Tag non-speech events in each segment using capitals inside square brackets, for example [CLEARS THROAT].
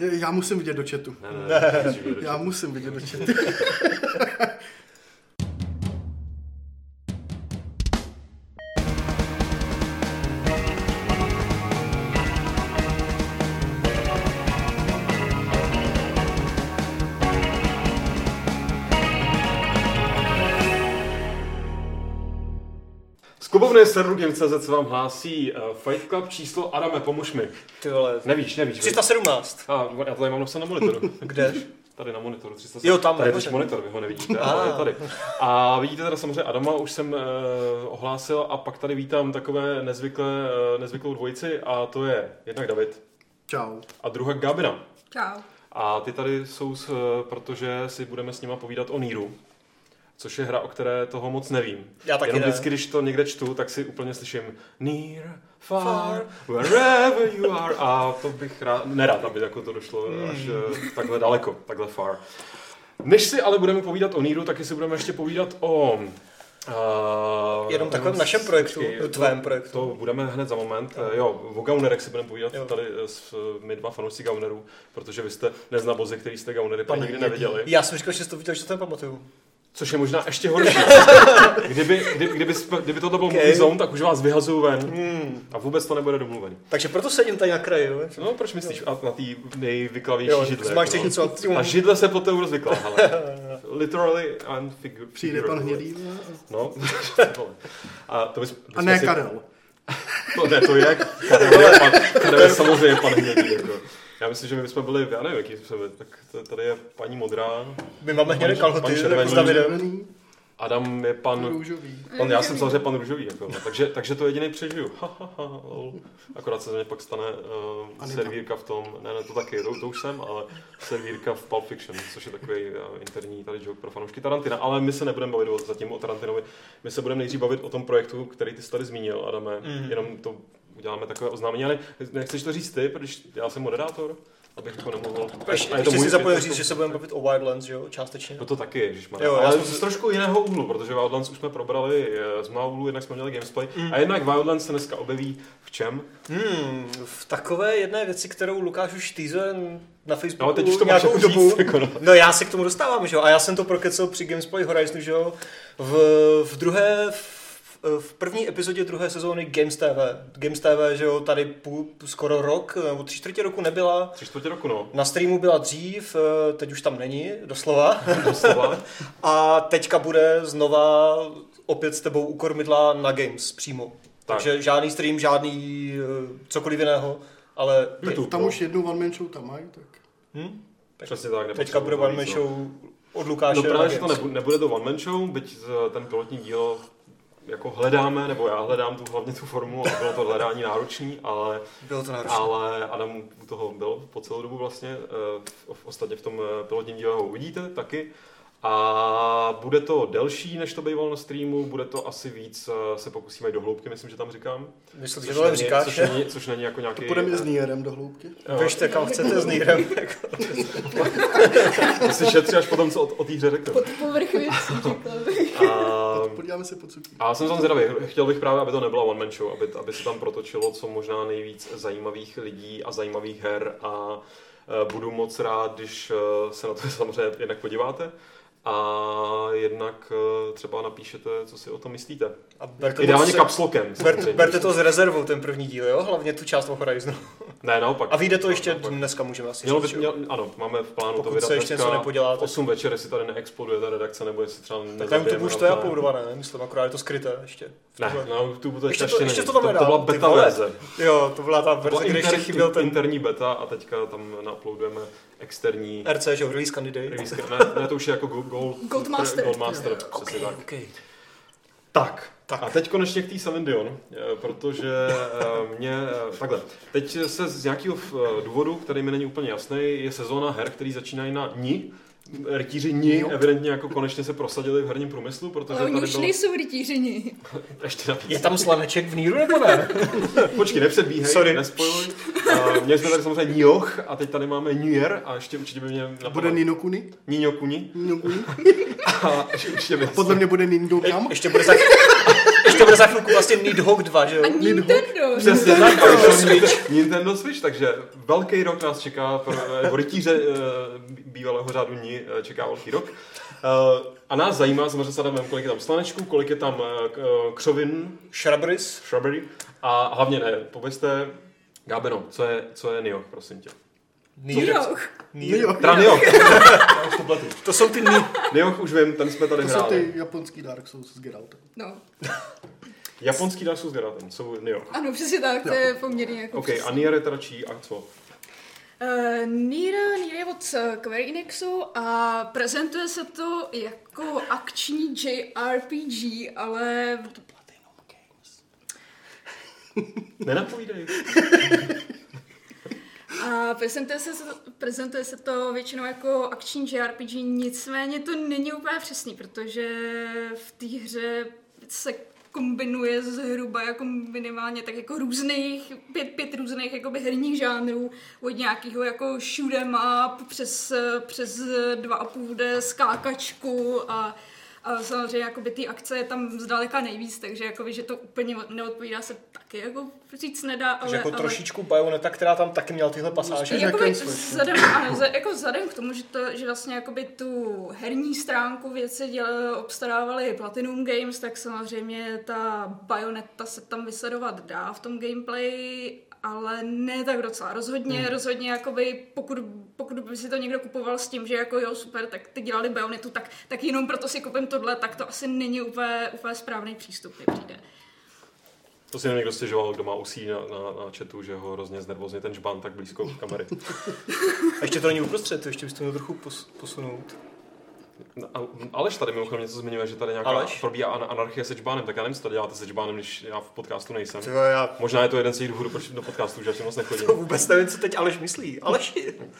Já musím vidět do chatu. Ne, ne, ne. Já musím vidět do chatu. Serveru Game.cz se vám hlásí uh, Fight Club číslo Adame, pomož mi. Ty vole. Nevíš, nevíš. viď? 317. A, já to tady mám napsané na monitoru. Kde? Tady na monitoru 300. Jo, tam, Tady je monitor, vy ho nevidíte, Ah. ale je tady. A vidíte teda samozřejmě Adama, už jsem uh, ohlásil a pak tady vítám takové nezvyklé, uh, nezvyklou dvojici a to je jednak David Čau. a druhá Gabina. Čau. A ty tady jsou, s, eh, protože si budeme s nima povídat o Níru, což je hra, o které toho moc nevím. Já taky Jenom ne. vždycky, když to někde čtu, tak si úplně slyším Near, far, wherever you are. A to bych rád, nerad, aby jako to došlo až eh, takhle daleko, takhle far. Než si ale budeme povídat o Níru, taky si budeme ještě povídat o... Uh, Jenom takovém našem projektu, tvém projektu. To budeme hned za moment. Eh, Jo, o Gaunerech si budeme povídat Jo. tady eh, s my dva fanoušci Gaunerů, protože vy jste neznabozi, který jste Gaunery pak nikdy neviděli. Já jsem říkal, že jsi to viděl, že to nepamatuju. Což je možná ještě horší. [LAUGHS] kdyby, kdyby, kdyby, kdyby tohle byl Okay. movie zone, tak už vás vyhazuju ven Hmm. a vůbec to nebude domluvený. Takže proto sedím tady na kraji, jo? No, proč myslíš? A na té nejvyklavější Jo, židle. máš jako, no. něco... Ta židle se pod tou rozvykla, [LAUGHS] literally and figu- Přijde pan figuratively. Hnědý. No, [LAUGHS] a to bys, A ne Karel. To, ne, to je Karel, je pan, Karel je samozřejmě pan Hnědý. Jako. Já myslím, že my bychom byli, já nevím, jaký jsme byli, tak to- tady je paní Modrá, My máme hnědé kalhoty, pan červený. Adam je pan, Růžový. pan já jsem samozřejmě pan Růžový, jako, no. takže, takže to jediný přežiju. Ha, ha, ha, lol. Akorát se ze mě pak stane uh, Anita. servírka v tom, ne, ne, to taky, to, to už jsem, ale servírka v Pulp Fiction, což je takový uh, interní tady joke pro fanoušky Tarantina, ale my se nebudeme bavit o, zatím o Tarantinovi, my se budeme nejdřív bavit o tom projektu, který ty jsi tady zmínil, Adame, Mhm. jenom to uděláme takové oznámení, ale nechceš to říct ty, protože já jsem moderátor, abych. Ještě, A je to ještě si zapomněl to- říct, že se budeme bavit o Wildlands, jo? Částečně. No to taky, ježišmarja. Jo, já Ale jsem z trošku jiného úhlu, protože Wildlands už jsme probrali eh, z mého úhlu, jednak jsme měli gamesplay. Mm. A jednak Wildlands se dneska objeví v čem? Hmm, v takové jedné věci, kterou Lukáš už týze na Facebooku No, teď už to nějakou jako dobu. říct, jako no. No já se k tomu dostávám, že jo? A já jsem to prokecel při Gamesplay Horizonu, že jo? V, v druhé, v, v první epizodě druhé sezóny Games TV. Games TV, že jo, tady půl, skoro rok, nebo tři čtvrtě roku nebyla. Tři čtvrtě roku, no. Na streamu byla dřív, eh, teď už tam není, doslova. [LAUGHS] Doslova. [LAUGHS] A teďka bude znova opět s tebou u kormidla na Games přímo. Tak. Takže žádný stream, žádný eh, cokoliv jiného, ale YouTube, Tam no. už jednu one man show tam mají, tak... hm? Přesně tak. teďka bude one man no. show od Lukáše No právě, že to nebude, nebude to one man show, byť eh, ten pilotní díl jako hledáme, nebo já hledám tu hlavně tu formu a bylo to hledání náročný, ale, Bylo to náročné. ale Adam u toho byl po celou dobu vlastně, eh, v- ostatně v tom eh, pilotním díle ho uvidíte taky. A bude to delší, než to bývalo na streamu, bude to asi víc, eh, se pokusíme jít do hloubky, myslím, že tam říkám. Myslím, že Což tohle není, říkáš. což, není, což není jako nějaký... Půjdeme s Nierem do hloubky. Běžte kam chcete s Nýrem. [LAUGHS] to si šetří až potom, co o, o té hře řekl. Pod povrch věcí. A, Podíváme se po cukí. a jsem tam zvědavý, chtěl bych právě, aby to nebyla one man show, aby, aby se tam protočilo co možná nejvíc zajímavých lidí a zajímavých her a eh, budu moc rád, když eh, se na to [LAUGHS] samozřejmě jednak podíváte a jednak eh, třeba napíšete, co si o tom myslíte. A berte, Ideálně to, kapslokem. ber, berte to s rezervou, ten první díl, jo? Hlavně tu část o Horizonu. [LAUGHS] Ne, naopak. A vyjde to ještě Naopak. dneska, můžeme asi Mělo by, říct, jo? měl, ano, máme v plánu to Pokud vydat se ještě něco nepoděláte. v 8 večer, jestli tady neexploduje ta redakce, nebo jestli třeba Tak na YouTube už to je uploadované, ne? Myslím, akorát je to skryté ještě. Ne, na YouTube to ještě, Ještě to- ještě, to tam to, nedá, to byla beta verze. Jo, to byla ta To verze, kde ještě chyběl ten interní beta a teďka tam nauploadujeme externí RC, že jo, release candidate. release. Ne, ne, to už je jako [LAUGHS] Gold, gold, Goldmaster. Goldmaster, přesně tak. Okay. Tak, Tak. a teď konečně k té Celine Dion, eh, protože eh, mě, eh, takhle, teď se z nějakého důvodu, který mi není úplně jasný, je sezóna her, který začínají na ní, rytíři ní evidentně jako konečně se prosadili v herním průmyslu, protože Ale oni tady už bylo... nejsou rytířini. [LAUGHS] Ještě navíc. Je tam slaneček v Níru nebo ne? [LAUGHS] Počkej, nepředbíhej, Sorry. nespojuj. Uh, měli jsme tady samozřejmě Nioh a teď tady máme New Year a ještě určitě by mě napadlo Bude Nino Kuni? Nino Kuni Nino Kuni? [LAUGHS] a ještě určitě by Podle mě bude Nino Kam? Ještě bude za, teďka bude za chvilku vlastně Nidhogg 2, že jo? A Nintendo. Přesně tak, Nintendo Switch. Nintendo Switch, takže velký rok nás čeká, pro, nebo rytíře eh, bývalého řádu ní eh, čeká velký rok. Eh, A nás zajímá samozřejmě s Adamem, kolik je tam slanečků, kolik je tam eh, eh, křovin, Shrubberies. shrubbery a hlavně ne, povězte, Gábeno, co je, co je Nioh, prosím tě. Já už to. To jsou ty Nioh už vím, ten jsme tady to jsou hráli. ty japonský Dark Souls s Geraltem. No. [LAUGHS] Japonský Dark Souls Geraltem, jsou Nioh. Ano, přesně tak, to je poměrně jako OK, přesně. a Nier je teda čí a co? Uh, Nier, Nier je od eh, Square Enixu a prezentuje se to jako akční JRPG, ale [LAUGHS] Nenapovídej. [LAUGHS] A prezentuje se, prezentuje se to většinou jako akční JRPG, nicméně to není úplně přesný, protože v té hře se kombinuje zhruba jako minimálně tak jako různých, pět, pět různých jakoby herních žánrů, od nějakého jako shoot'em up přes, přes dva a půl skákačku a a samozřejmě jakoby ty akce je tam zdaleka nejvíc, takže jakoby, že to úplně neodpovídá se taky jako říct nedá, ale, Že jako ale... trošičku Bayonetta, která tam taky měla tyhle pasáže. Spíš Jakoby vzhledem, ano, za- jako vzhledem k tomu, že, to, že vlastně jakoby tu herní stránku věci děl, obstarávali Platinum Games, tak samozřejmě ta Bayonetta se tam vysledovat dá v tom gameplay, ale ne tak docela. Rozhodně, hmm. rozhodně jakoby, pokud, pokud by si to někdo kupoval s tím, že jako jo, super, tak ty dělali Bayonettu, tak, tak jenom proto si koupím tohle, tak to asi není úplně, úplně správný přístup, mi přijde. To si někdo stěžoval, kdo má usí na, na, na chatu, že ho hrozně znervozně ten žbán tak blízko kamery. [LAUGHS] A ještě to není uprostřed, to ještě byste měl trochu pos- posunout. No, Aleš tady mimochodem něco zmiňuje, že tady nějaká Aleš? probíhá an- anarchie se žbánem, tak já nevím, co tady děláte se žbánem, když já v podcastu nejsem. Tyjo, já Možná je to jeden z těch důvodů, proč do podcastu, že já si moc nechodím. to vůbec nevím, co teď Aleš myslí. Aleš,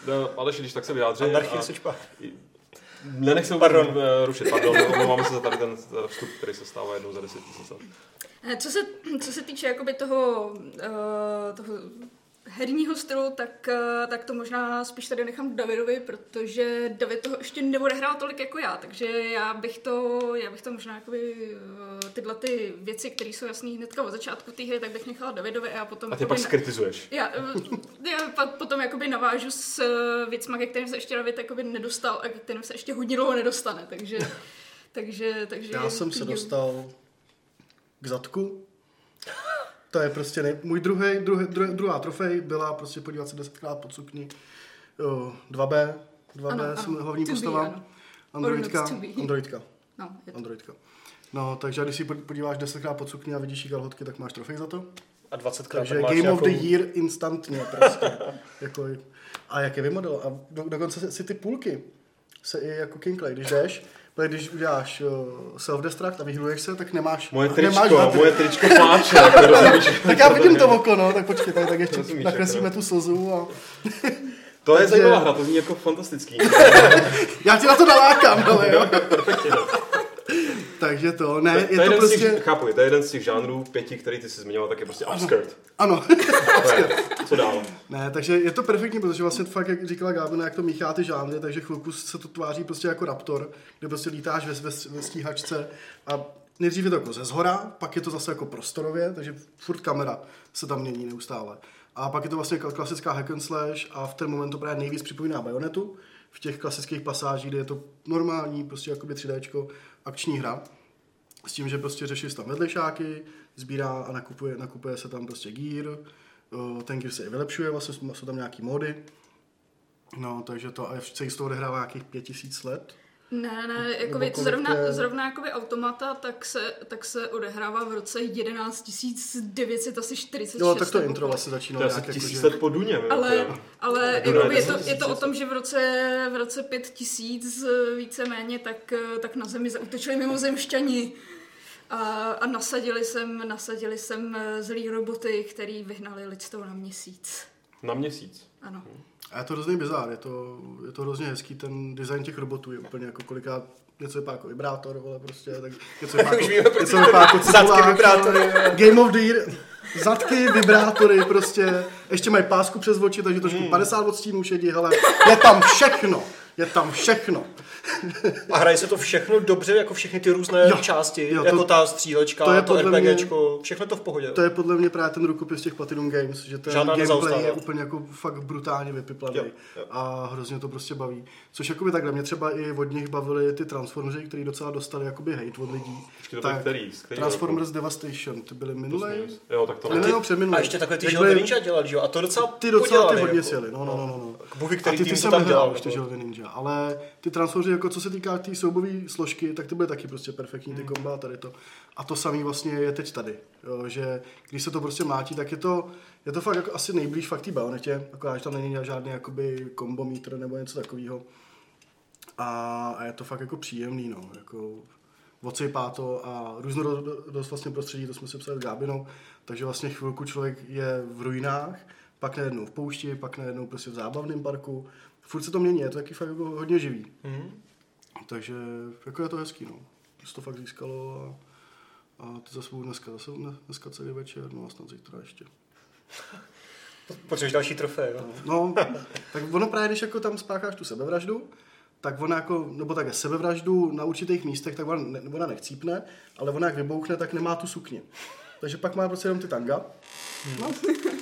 No, Aleš, když tak se vyjádří. anarchie a- se čpa. Nenech se Pardon. Pardon. rušit, pardon, omlouváme se za tady ten eh, vstup, který se stává jednou za deset tisíc let. Eh, Co se, co se týče jakoby toho, uh, toho herního stylu, tak, uh, tak to možná spíš tady nechám Davidovi, protože David toho ještě neodehrál tolik jako já, takže já bych to, já bych to možná jakoby, uh, tyhle ty věci, které jsou jasné hnedka od začátku té hry, tak bych nechala Davidovi a já potom A ty pak skritizuješ. já, eh, já pak potom jakoby navážu s eh, věcma, ke kterým se ještě David jakoby nedostal a ke kterým se ještě hodně dlouho nedostane, takže, takže, takže Já jsem se dostal k zadku. To je prostě nej... můj druhý, druhý, druhý, druhá trofej byla prostě podívat se desetkrát pod sukni. Jo, 2B, 2B Ano, jsem ano. hlavní To be, postava. ano. Androidka. Androidka, No, je to Androidka. No, takže když si pod- podíváš desetkrát pod sukni a vidíš jí kalhotky, tak máš trofej za to. A 20 krát Takže tak máš Game of nějakou- the Year instantně prostě. [LAUGHS] jako, a jak je vymodel. A do, dokonce si ty půlky se i jako Kinkley, když jdeš, protože když uděláš uh, self-destruct a vyhluješ se, tak nemáš, Moje nemáš tričko, hadry. moje tričko pláče, [LAUGHS] jako? Tak já vidím to oko, no, tak počkej, tak, tak ještě Rozumíš, nakreslíme jako. tu slzu a [LAUGHS] To je zajímavá hra, to zní jako fantastický. [LAUGHS] já tě na to nalákám, ale jo. No. Takže to, ne, To je je to jeden z těch, prostě, chápu, to je jeden z těch žánrů pěti, který ty jsi zmiňoval, tak je prostě upskirt. ano. To je, [LAUGHS] co dál? Ne, takže je to perfektní, protože vlastně fakt, jak říkala Gábina, jak to míchá ty žánry, takže chvilku se to tváří prostě jako Raptor, kde prostě lítáš ve, ve, ve stíhačce a nejdřív je to jako ze zhora, pak je to zase jako prostorově, takže furt kamera se tam mění neustále. A pak je to vlastně kla- klasická hack and slash a v ten moment to právě nejvíc připomíná Bayonetu, v těch klasických pasážích, kde je to normální, prostě jakoby 3D akční hra. S tím, že prostě řešíš tam vedlejšáky, sbírá a nakupuje, nakupuje se tam prostě gear, o, ten gear se i vylepšuje, vlastně jsou tam nějaký mody. No, takže to, a celý z toho odehrává nějakých pět tisíc let. Ne, ne, jakoby, kolik zrovna, je- zrovna jakoby automata, tak se, tak se odehrává v roce 11 946. Jo, tak to intro vlastně To začínalo je nějak jako, tisíc že... let po Duně. Ale, ale Duna jakoby je to, 10 je to o tom, že v roce, v roce 5000 eh, víceméně, tak, eh, tak na zemi zautočili mimozemšťani a, a nasadili sem, nasadili sem eh, zlý roboty, který vyhnali lidstvo na měsíc. Na měsíc. Ano. A je to hrozný bizár, je to, je to hrozně hezký, ten design těch robotů je úplně jako kolikrát něco vypadá jako vibrátor, vole, prostě, tak něco vypadá [LAUGHS] jako, něco vypadá jako Zadky vibrátory. Game of the Year, zadky, vibrátory, prostě, ještě mají pásku přes oči, takže trošku 50 odstínů šedí, hele, je tam všechno. Je tam všechno. A hraje se to všechno dobře, jako všechny ty různé Jo, části, jo, jako to- ta střílečka, to je to podle mě- RPGčko, všechno to v pohodě. To je podle mě právě ten rukopis těch Platinum Games, že ten Žádná gameplay je úplně jako fakt brutálně vypiplaný Jo, jo. a hrozně to prostě baví. Což jakoby takhle, mě třeba i od nich bavili ty Transformeři, který docela dostali jakoby hate od lidí. Počkej, to byl který? Z kterého Transformers Devastation, ty byly minulé? Jo, tak to Ne, ne. ne, no, před A ještě takhle ty želvy ninja dělali, že jo? A to docela Ty docela ty hodně jako. sjeli, no, no, no, no. no. A který ty, ty to jsem tam dělal. ještě jako. Želvy Ninja, ale ty transformeři, jako co se týká té tý soubové složky, tak ty byly taky prostě perfektní, Hmm. ty komba a tady to. A to samý vlastně je teď tady, jo, že když se to prostě mlátí, tak je to, je to fakt jako asi nejblíž fakt té bajonetě, akorát, že tam není žádný jakoby combo meter nebo něco takového. A, a, je to fakt jako příjemný, no, jako odsejpá to a různorodost vlastně prostředí, to jsme si psali s Gábinou, takže vlastně chvilku člověk je v ruinách, pak najednou v poušti, pak najednou prostě v zábavném parku. Furt se to mění, je to taky fakt jako hodně živý. Mhm. Takže jako je to hezký, no. Že to fakt získalo a, a ty zase budou dneska, zase dneska celý večer, no a snad zítra ještě. [LAUGHS] Potřebuješ další trofé, jo? No, tak ono právě, když jako tam spácháš tu sebevraždu, tak ona jako, nebo tak sebevraždu na určitých místech, tak ona, ne, ona nechcípne, ale ona jak vybouchne, tak nemá tu sukni. Takže pak má prostě jenom ty tanga. No.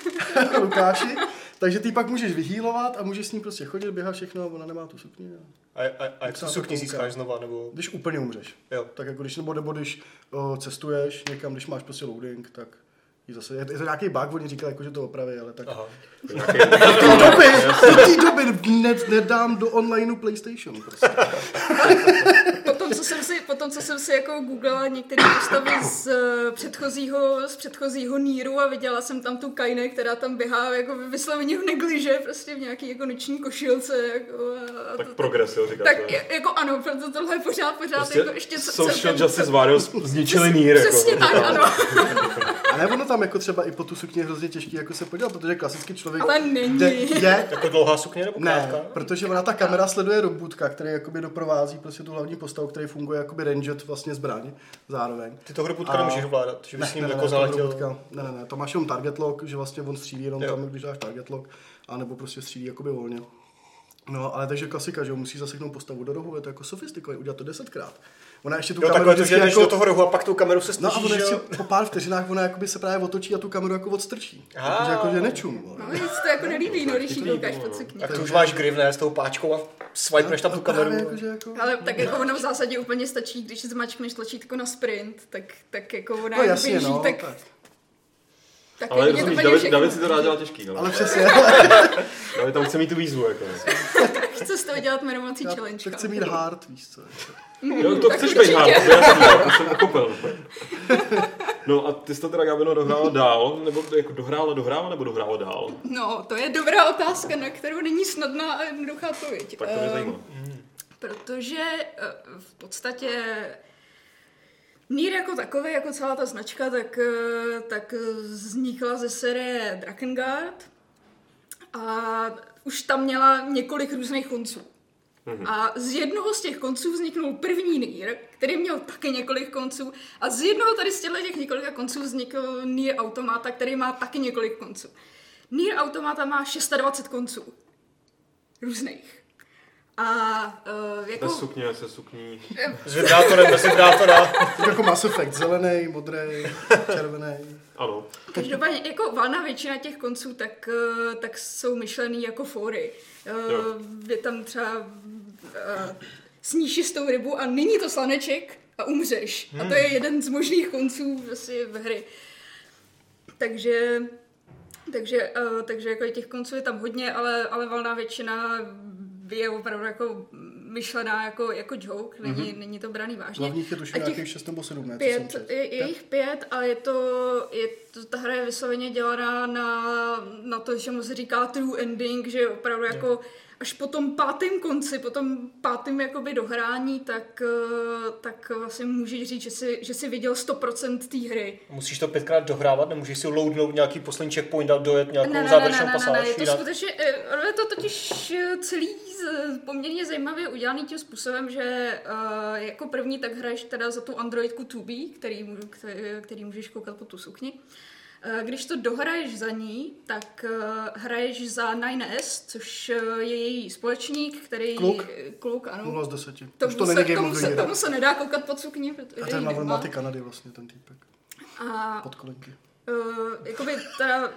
[LAUGHS] Lukáši. Takže ty pak můžeš vyhýlovat a můžeš s ní prostě chodit, běhat všechno a ona nemá tu sukni. A A, a, a jak tu sukni získáš znova, nebo... když úplně umřeš. Jo. Tak jako když, nebo, nebo když o, cestuješ někam, když máš prostě loading, tak zase, je, to nějaký bug, oni říkali, jako, že to opraví, ale tak Aha. [LAUGHS] do té doby, do té doby ne, nedám do onlineu PlayStation. Prostě. [LAUGHS] Potom, co jsem si, potom, co jsem si jako googlila některé postavy z eh, předchozího, z předchozího Níru a viděla jsem tam tu Kaine, která tam běhá jako vysloveně v negliže, prostě v nějaký jako noční košilce. Jako, a Tak to, progres, jo, říkáš. tak ne? je- jako ano, proto tohle je pořád, pořád Prostě jako ještě Social celkem- Justice Warriors zničili mír. Jako, Přesně no, tak, ano. A ne, [LAUGHS] ono tam jako třeba i po tu sukni je hrozně těžký jako se podívat, protože klasický člověk Ale není. jde- je, Jako dlouhá sukně nebo Ne, krátká? protože ona ta kamera sleduje robotka, který jakoby doprovází prostě tu hlavní postavu, který funguje jakoby ranged vlastně zbraň zároveň. Ty toho robotka A- nemůžeš ovládat, že bys s ním ne, jako to zaletěl. robotka- ne, ne, ne, to máš jenom target lock, že vlastně on střílí jenom Jo. tam, když dáš target lock, anebo prostě střílí jakoby volně. No, ale takže klasika, že musí zaseknout postavu do rohu, je to jako sofistikovaný, udělat to desetkrát. Ona ještě tu Jo, kameru takhle vždycky jako... do toho rohu a pak tu kameru se No a ona ještě po pár vteřinách ona jakoby se právě otočí a tu kameru jako odstrčí. Ah. Takže jako, že nečum. No, nic to jako nelíbí, no, když jí koukáš pod sukni. Tak to už máš grip, ne, s tou páčkou a swipeneš tam tu kameru. Jako, jako... Ale tak jako ono v zásadě úplně stačí, když zmačkneš tlačítko na sprint, tak, tak jako ona No jasně, běží, no, tak, tak. tak Ale je to rozumíš, David. David si to rád dělá těžký. Ale, Ale přesně, [LAUGHS] David tam chce mít tu výzvu. Jako. Chce z toho dělat jmenovací já challenge. to chci mít hard, víš co. Jo, to chceš hard, to jasný, to jsem uchopil. No a ty jsi to teda, Gabino, dohrála dál, nebo jako dohrála, dohrála, nebo dohrála dál? No, to je dobrá otázka, na kterou není snadná a jednoduchá odpověď. Tak to mě Ehm, zajímá. Protože eh, v podstatě Nír jako takový, jako celá ta značka, tak, eh, tak vznikla ze série Drakengard a už tam měla několik různých konců. A z jednoho z těch konců vzniknul první Nír, který měl taky několik konců a z jednoho tady z těchto těch několika konců vznikl Nír Automata, který má taky několik konců. Nír Automata má 26 konců. Různých. A uh, jako... Bez sukně, se sukní. S [LAUGHS] vibrátorem, bez vibrátora. [LAUGHS] Jako Mass Effect, zelený, modrý, červený. Ano. Každopádně jako valná většina těch konců tak, eh, tak jsou myšlený jako fóry. Eh, Jo. Je tam třeba eh, sníš jistou rybu a není to slaneček a umřeš. A to je jeden z možných konců vlastně v hry. Takže takže, eh, takže jako těch konců je tam hodně, ale, ale valná většina je opravdu jako myšlená jako, jako joke, není, mm-hmm. není to braný vážně. Hlavních je tuším nějakých 6 nebo 7, ne? Pět, je, je jich pět, ale je to, je to, ta hra je vysloveně dělaná na, na to, že mu se říká true ending, že opravdu jako až po tom pátém konci, po tom pátém jakoby dohrání, tak, eh, tak vlastně můžeš říct, že jsi, že jsi viděl 100% té hry. Musíš to pětkrát dohrávat, nemůžeš si loadnout nějaký poslední checkpoint a dojet nějakou Ne, ne, ne, závěrečnou ne, ne, ne, pasáž. je to jinak- skutečně, eh, je to totiž eh, celý poměrně zajímavě udělaný tím způsobem, že jako první tak hraješ teda za tu androidku Tubi, který, který, který můžeš koukat po tu sukni. Když to dohraješ za ní, tak eh, hraješ za 9S, což eh, je její společník, který... Kluk? Kluk, ano. 0 z 10. Už Tomu, to se, tomu, se, tomu se nedá koukat pod sukni, protože A ten má, ty Kanady vlastně, ten týpek. A Pod kolenky. Uh, jakoby ta uh,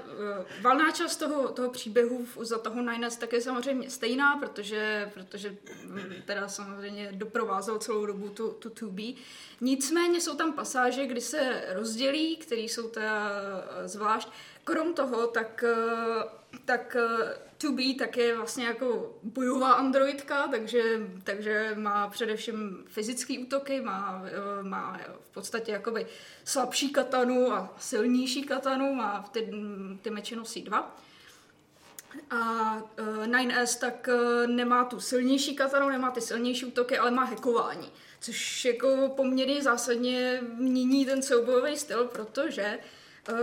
valná část toho, toho příběhu za toho Nines tak je samozřejmě stejná, protože, protože mm, teda samozřejmě doprovázel celou dobu tu, tu 2B. Nicméně jsou tam pasáže, kdy se rozdělí, které jsou teda eh, zvlášť. Krom toho, tak, eh, tak eh, 2B tak je vlastně jako bojová androidka, takže, takže má především fyzické útoky, má, eh, má v podstatě jakoby slabší katanu a silnější katanu, má ty, ty meče nosí dva. A uh, 9S tak uh, nemá tu silnější katanu, nemá ty silnější útoky, ale má hackování. Což jako poměrně zásadně mění ten soubojový styl, protože uh,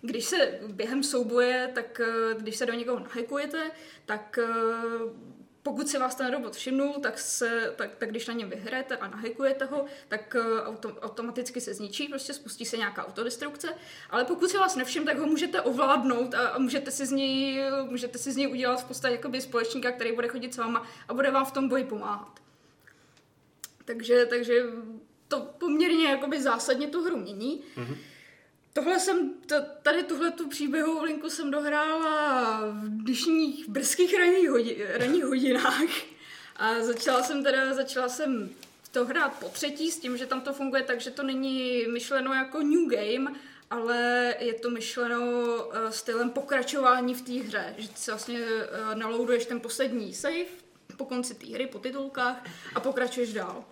když se během souboje, tak uh, když se do někoho nahackujete, tak uh, pokud si vás ten robot všimnul, tak, se, tak, tak když na něm vyhrajete a nahackujete ho, tak uh, auto, automaticky se zničí, prostě spustí se nějaká autodestrukce, ale pokud si vás nevšim, tak ho můžete ovládnout a, a můžete, si z něj, můžete si z něj udělat v podstatě jakoby společníka, který bude chodit s váma a bude vám v tom boji pomáhat. Takže, takže to poměrně jakoby zásadně tu hru mění. Mm-hmm. Tohle jsem, t- tady tuhle tu příběhovou linku jsem dohrála v dnešních brzkých ranních, hodi, ranních hodinách a začala jsem teda, začala jsem to hrát po třetí s tím, že tam to funguje tak, že to není myšleno jako new game, ale je to myšleno uh, stylem pokračování v té hře, že si vlastně uh, naloaduješ ten poslední save po konci té hry, po titulkách a pokračuješ dál.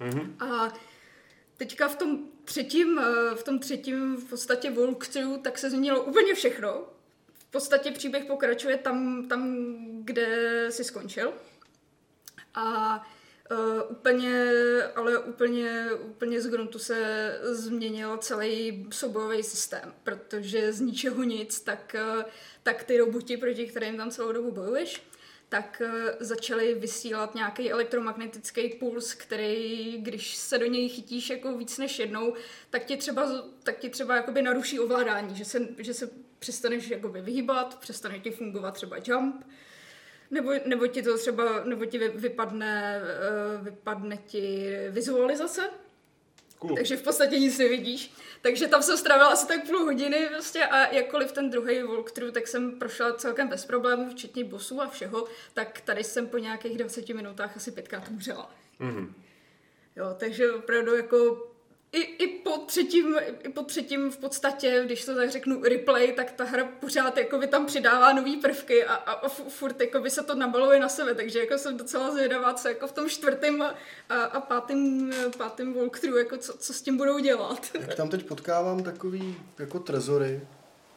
Mm-hmm. A teďka v tom třetím, eh, v tom třetím v podstatě walkthrough, tak se změnilo úplně všechno. V podstatě příběh pokračuje tam, tam kde si skončil. A uh, úplně, ale úplně, úplně z gruntu se změnil celý soubojový systém, protože z ničeho nic, tak, uh, tak ty roboti, proti kterým tam celou dobu bojuješ, tak eh, začaly vysílat nějaký elektromagnetický puls, který, když se do něj chytíš jako víc než jednou, tak ti třeba, tak ti třeba jakoby naruší ovládání, že se, že se přestaneš jakoby vyhýbat, přestane ti fungovat třeba jump, nebo, nebo ti to třeba, nebo ti vy- vypadne, eh, vypadne ti vizualizace, Cool. takže v podstatě nic nevidíš. Takže tam jsem strávila asi tak půl hodiny prostě a jakkoliv ten druhý walkthrough, tak jsem prošla celkem bez problémů, včetně bossů a všeho, tak tady jsem po nějakých 20 minutách asi pětkrát umřela. Mhm. Jo, takže opravdu jako i, i, po třetím, i po třetím v podstatě, když to tak řeknu replay, tak ta hra pořád jakoby tam přidává nový prvky a, a, a fu- furt jakoby se to nabaluje na sebe, takže jako jsem docela zvědavá, co jako v tom čtvrtém a, a, a pátém, pátém walkthrough, jako co, co s tím budou dělat. Jak tam teď potkávám takový jako trezory,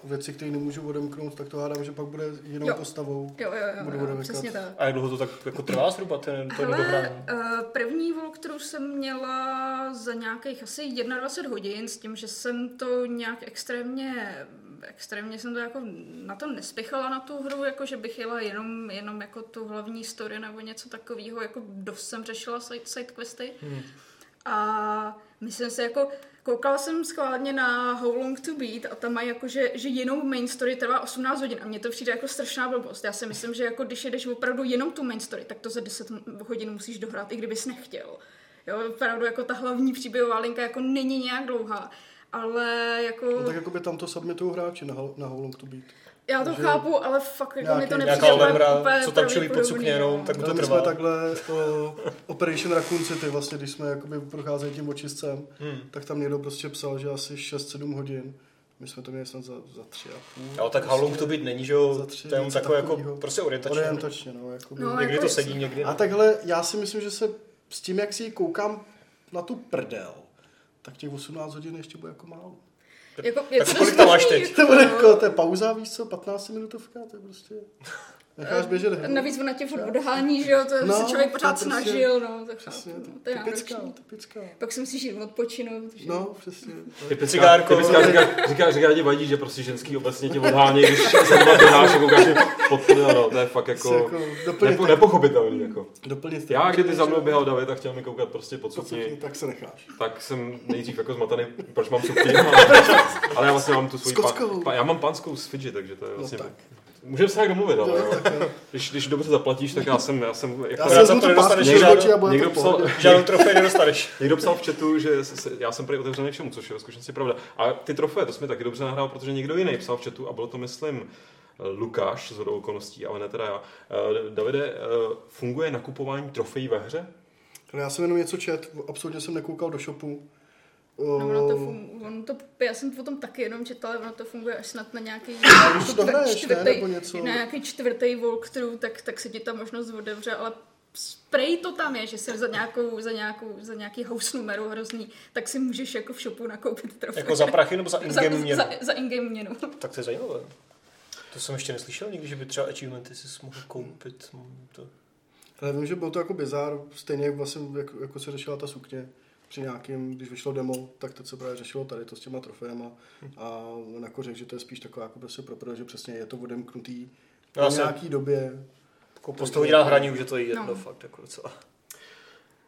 věci, které nemůžu odemknout, tak to hádám, že pak bude jinou Jo. postavou. Jo, jo, jo, Budu jo odemykat. přesně tak. A jak dlouho to tak jako trvá zhruba, ten, to Hele, eh, první walkthrough jsem měla za nějakých asi 21 hodin s tím, že jsem to nějak extrémně extrémně jsem to jako na to nespěchala na tu hru, jako že bych jela jenom, jenom jako tu hlavní story nebo něco takového, jako dost jsem řešila side, side questy. Hmm. A myslím si jako, koukala jsem schválně na How Long to Beat a tam mají jako, že, že jenom main story trvá 18 hodin a mně to přijde jako strašná blbost. Já si myslím, že jako když jedeš opravdu jenom tu main story, tak to za 10 hodin musíš dohrát, i kdybys nechtěl. Jo, opravdu jako ta hlavní příběhová linka jako není nějak dlouhá, ale jako... No, tak jako by tam to submitují hráči na, na How Long to Beat. Já to že chápu, ale fakt jako mi to nepřijde lemra, úplně co tam čili pod sukněnou, no. tak mu to Ale my trvá. jsme takhle o, Operation Raccoon City, vlastně, když jsme jakoby procházeli tím očistcem, Hmm. tak tam někdo prostě psal, že asi 6-7 hodin. My jsme to měli snad za, za tři a půl. Jo, tak how long to být není, že jo, Za tři, to je takové jako prostě orientační. Orientačně, no. Jakoby. No, Někdy jako to sedí, někdy A ne. takhle, já si myslím, že se s tím, jak si koukám na tu prdel, tak těch 18 hodin ještě bude jako málo. Jako, je Tak to kolik tam máš teď? To bude no. jako, to je pauza, víš co, 15 minutovka, to je prostě... Necháš běžet hru. Navíc ona tě furt odhání, že jo, to No, se člověk pořád prostě- snažil, no, tak Přesně, no, to, to je typická, náročný. typická. Pak si musíš jít odpočinout. že? No, přesně. Typická, typická říká, říká, říká, ti vadí, že prostě ženský obecně tě odhání, když se doma běháš a koukáš pod no, to je fakt Jako, jako, nepo, nepochopitelný. Jako. doplnit Já, kdyby za mnou běhal David a chtěl mi koukat prostě pod sukni, tak se necháš. tak jsem nejdřív jako zmatený, proč mám sukni, ale, [LAUGHS] ale já vlastně mám tu pa, já mám panskou z Fidži, takže to je No vlastně, tak. Můžeme se tak domluvit, ale Jo, když, když dobře zaplatíš, tak já jsem, já jsem, jako, Já jsem to nedostaneš pásku žádnou- do očí a bude někdo to psal. [LAUGHS] Žádnou trofej nedostaneš. [LAUGHS] Někdo psal v chatu, že se, se, já jsem prý otevřený všemu, což je ve skutečnosti pravda. A ty trofeje, to jsme taky dobře nahrál, protože někdo jiný psal v chatu a bylo to, myslím, Lukáš z hodou okolností, ale ne teda já. Eh, Davide, eh, funguje nakupování trofejí ve hře? Ale já jsem jenom něco čet, absolutně jsem nekoukal do shopu. No, ono to, O, fun- ono to, já jsem o tom taky jenom četla, ale ono to funguje až snad na nějaký to dohraješ, ne, nebo něco. na nějaký čtvrtý walkthrough, tak, tak se ti ta možnost otevře, ale spray to tam je, že si za, nějakou, za, nějakou, za nějaký house numeru hrozný, tak si můžeš jako v shopu nakoupit trofej. Jako za prachy nebo za [LAUGHS] za, in-game měnu? za, za in-game měnu. [LAUGHS] Tak to je zajímavé. To jsem ještě neslyšel nikdy, že by třeba achievementy si mohl koupit. To... Ale vím, že byl to jako bizár, stejně jak vlastně, jako, jako se řešila ta sukně při nějakým, když vyšlo demo, tak to se právě řešilo tady to s těma trofejema a on jako řekl, že to je spíš taková jako prostě pro že přesně je to odemknutý No, po nějaký době. Jako po toho dělá hraní, už je to jedno, No. fakt jako docela.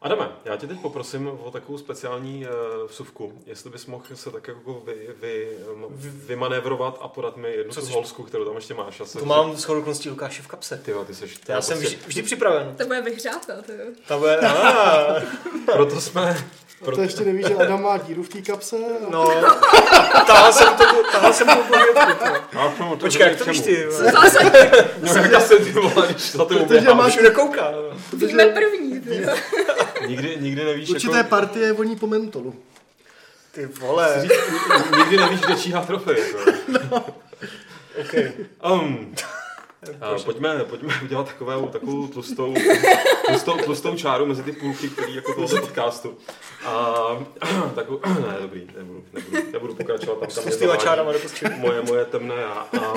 Adame, já tě teď poprosím o takovou speciální uh, vsuvku. Jestli bys mohl se tak jako vy, vy, um, vymanévrovat a podat mi jednu Co tu jsi- holsku, kterou tam ještě máš. Já se, To mám s okolností Lukáše v kapse. Ty, vole, ty seš, Já jsem vždy, vždy připraven. To bude vyhřátá, to jo. Ta bude, [LAUGHS] Proto jsme... A to ještě neví, že Adam má díru v té kapse. A... no, tahal jsem to, tahal jsem to po Já k tomu Počkej, jak to víš ty? vole? [LAUGHS] Zase No jak asi ty vole, když za tebou Protože máš- nekouká. víme první. Jo. [LAUGHS] Nikdy, nikdy nevíš, Určité jako, partie voní po mentolu. Ty vole. nikdy nevíš, kde číhá trofej. Jako. [LAUGHS] Okay. Um, a pojďme, pojďme [LAUGHS] udělat takovou, takovou tlustou, [LAUGHS] tlustou, tlustou čáru mezi ty půlky, který jako tohoto podcastu. A [CLEARS THROAT] takovou, [CLEARS THROAT] ne, dobrý, nebudu, nebudu, nebudu pokračovat tam, kam čárama nepostřebuji. moje, moje temné já. A,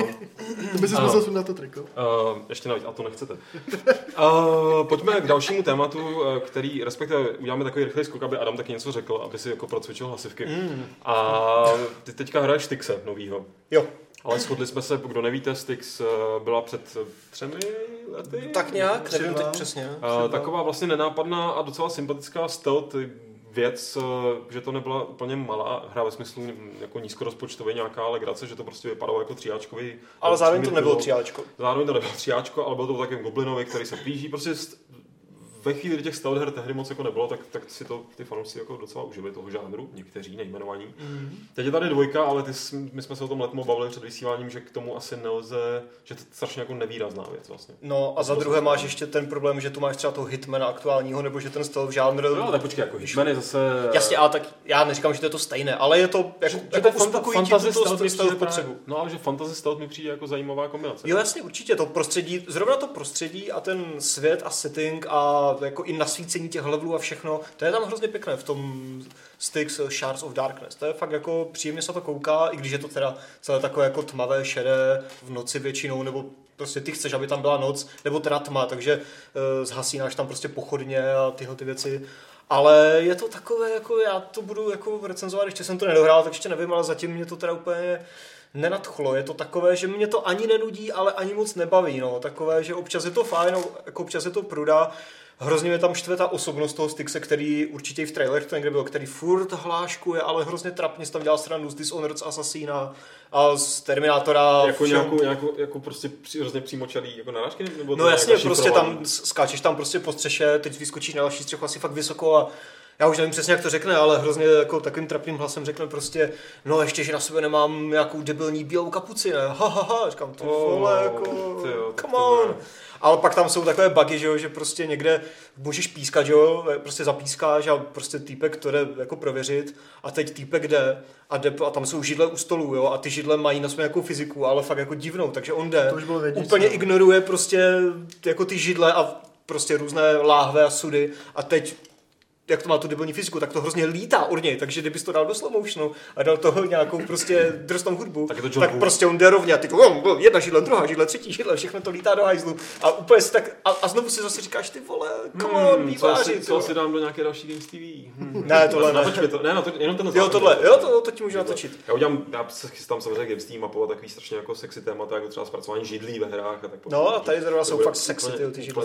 To by si musel sundat to triko. Uh, ještě navíc, a to nechcete. Uh, pojďme k dalšímu tématu, eh, který, respektive uděláme takový rychlý skok, aby Adam taky něco řekl, aby si jako procvičil hlasivky. Mm. A ty teďka hraješ Styxe novýho. Jo, Ale shodli jsme se, kdo nevíte, Styx eh, byla před třemi lety. tak nějak, Tři, nevím teď přesně. Uh, taková vlastně nenápadná a docela sympatická stealth věc, eh, že to nebyla úplně malá hra ve smyslu jako nízkorozpočtově nějaká legrace, že to prostě vypadalo jako tříáčkový. Ale zároveň to nebylo tříáčko. Zároveň to nebylo tříáčko, ale bylo to o takovém goblinovi, který se plíží. Prostě st- ve chvíli, kdy těch stealth her tehdy moc jako nebylo, tak, tak si to ty fanoušci jako docela užili toho žánru, někteří nejmenovaní. Mm. Teď je tady dvojka, ale ty, my jsme se o tom letmo bavili před vysíláním, že k tomu asi nelze, že to je strašně jako nevýrazná věc vlastně. No a za druhé máš ještě ten problém, že tu máš třeba toho hitmana aktuálního, nebo že ten stealth žánr... No, tak počkej, jako Hitman je zase... Jasně, ale tak já neříkám, že to je to stejné, ale je to jako, že, jako to uspokojí fantasy stealth stealth, potřebu. No ale že fantasy stealth mi přijde jako zajímavá kombinace. Jo, jasně, určitě to prostředí, zrovna to prostředí a ten svět a setting a jako i nasvícení těch levelů a všechno, to je tam hrozně pěkné v tom Styx Shards of Darkness. To je fakt jako příjemně se to kouká, i když je to teda celé takové jako tmavé, šedé v noci většinou, nebo prostě ty chceš, aby tam byla noc, nebo teda tma, takže uh, zhasínáš tam prostě pochodně a tyhle ty věci. Ale je to takové, jako já to budu jako recenzovat, ještě jsem to nedohrál, tak ještě nevím, ale zatím mě to teda úplně nenadchlo. Je to takové, že mě to ani nenudí, ale ani moc nebaví. No. Takové, že občas je to fajn, no, jako občas je to pruda. Hrozně mě tam štve ta osobnost toho Styxe, který určitě i v trailerech to někde byl, který furt hláškuje, ale hrozně trapně se tam dělal stranu z Dishonored z Assassina a z Terminátora. Jako všem- nějakou, nějakou, jako prostě hrozně přímočarý jako narážky? Nebo No jasně, jako prostě šifrovaný? tam skáčeš tam prostě po střeše, teď vyskočíš na další střechu asi fakt vysoko a já už nevím přesně, jak to řekne, ale hrozně jako takovým trapným hlasem řekne prostě, no ještě, že na sebe nemám nějakou debilní bílou kapuci, ne? Ha, ha, ha. Říkám, ty Oh, vole, jako, ty jo, tak come to on. ne. Ale pak tam jsou takové bugy, že, jo, že prostě někde můžeš pískat, že jo, prostě zapískáš a prostě týpek to jde jako prověřit a teď týpek jde a, jde, a tam jsou židle u stolu, jo, a ty židle mají na svou nějakou fyziku, ale fakt jako divnou, takže on jde, To už bylo vědět, úplně no. ignoruje prostě jako ty židle a prostě různé láhve a sudy a teď jak to má tu debilní fyziku, tak to hrozně lítá od něj, takže kdybys to dal do slow motionu a dal toho nějakou prostě drsnou hudbu, Tak to tak prostě on jde rovně a ty oh, jedna židle, druhá židle, třetí židle, všechno to lítá do hajzlu a úplně si tak, a, a znovu si zase říkáš, ty vole, come on, Hmm, co, výváři, co asi dám do nějaké další Games TV? Hmm. [LAUGHS] Ne, tohle ne. Mi to, ne, natoč, jenom tenhle Jo, tohle, jo, to, to ti můžu natočit. Já udělám, já se chystám samozřejmě Games Team mapovat takový strašně jako sexy témata, jako třeba zpracování židlí ve hrách a tak podobně. No a tady zrovna To jsou fakt sexy, ty, židle.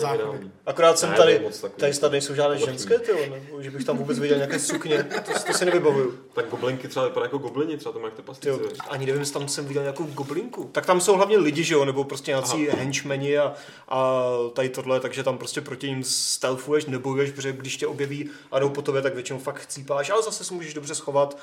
Akorát jsem Ne, tady, to tady snad nejsou žádné ženské, ty, nebo že bych tam vůbec viděl nějaké sukně, to, to si nevybavuju. Tak goblinky třeba vypadají jako goblini, třeba tam jak ty pastici. ani nevím, jestli tam jsem viděl nějakou goblinku. Tak tam jsou hlavně lidi, že jo, nebo prostě nějací henchmeni a, a tady tohle, takže tam prostě proti ním stealthuješ, nebojuješ, protože když tě objeví a jdou po tobě, tak většinou fakt chcípáš, ale zase se můžeš dobře schovat.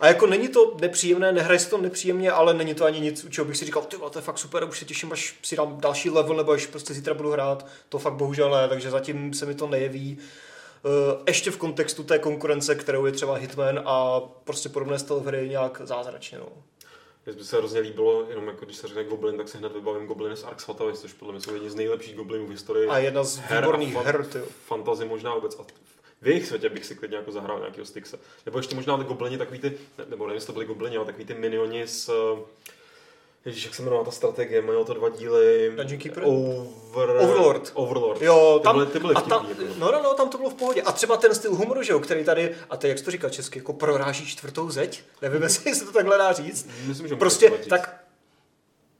A jako není to nepříjemné, nehraje se to nepříjemně, ale není to ani nic, u čeho bych si říkal, ty to je fakt super, už se těším, až si dám další level, nebo až prostě zítra budu hrát. To fakt bohužel ne, takže zatím se mi to nejeví. Eh, ještě v kontextu té konkurence, kterou je třeba Hitman a prostě podobné stealth hry nějak zázračně. No. Mně by se hrozně líbilo, jenom jako když se řekne Goblin, tak si hned vybavím Gobliny z Arx Fatalis, což podle mě jsou jedni z nejlepších Goblinů v historii. A jedna z her výborných fan- her, tyjo. Fantasy možná vůbec. A v jejich světě bych si klidně jako zahrál nějakého Styxe. Nebo ještě možná ty goblini, takový ty, ne, nebo nevím, jestli to byli goblini, ale takový ty minioni z... Ježíš, jak se jmenuje ta strategie, mají to dva díly. Dungeon Keeper? Over... Overlord. Overlord. Jo, ty tam, byly, ty byly a tam, no, no, no, tam to bylo v pohodě. A třeba ten styl humoru, že jo, který tady, a teď jak jsi to říkal česky, jako proráží čtvrtou zeď, nevím, jestli se to takhle dá říct. Myslím, že Prostě, to tak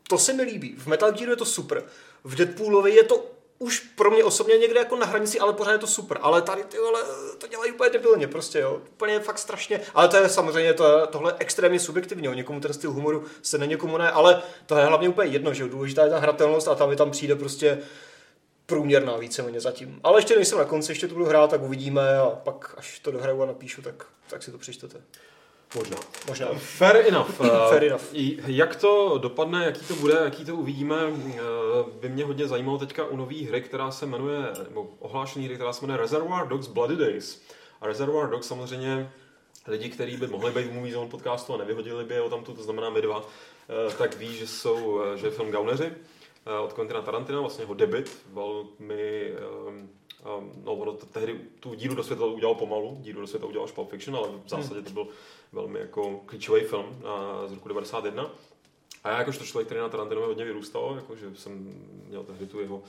to se mi líbí. V Metal Gearu je to super. V Deadpoolovi je to už pro mě osobně někde jako na hranici, ale pořád je to super. Ale tady ty vole, to dělají úplně debilně prostě, jo. Úplně fakt strašně. Ale to je samozřejmě, to, tohle je extrémně subjektivní, jo. Někomu ten styl humoru se ne někomu ne, ale to je hlavně úplně jedno, že jo. Důležitá je ta hratelnost a tam mi tam přijde prostě průměrná víceméně zatím. Ale ještě nejsem na konci, ještě to budu hrát, tak uvidíme a pak až to dohraju a napíšu, tak, tak si to přečtete. Možná. Možná. Fair enough. [CLEARS THROAT] Fair Eh, enough. i- Jak to dopadne, jaký to bude, jaký to uvidíme, eh, by mě hodně zajímalo teďka u nové hry, která se jmenuje, nebo ohlášený hry, která se jmenuje Reservoir Dogs Bloody Days. A Reservoir Dogs samozřejmě lidi, kteří by mohli být v Movie Zone podcastu a nevyhodili by ho tam to znamená my dva, eh, tak ví, že jsou, že je film Gauneři od Quentina Tarantina, vlastně jeho debit, velmi um, Um, no, ono to, tehdy tu díru do světa udělal pomalu, díru do světa udělal až Pulp Fiction, ale v zásadě to byl velmi jako klíčový film uh, z roku 91. A já jakožto člověk, který na Tarantinovi hodně vyrůstal, jakože jsem měl tehdy tu jeho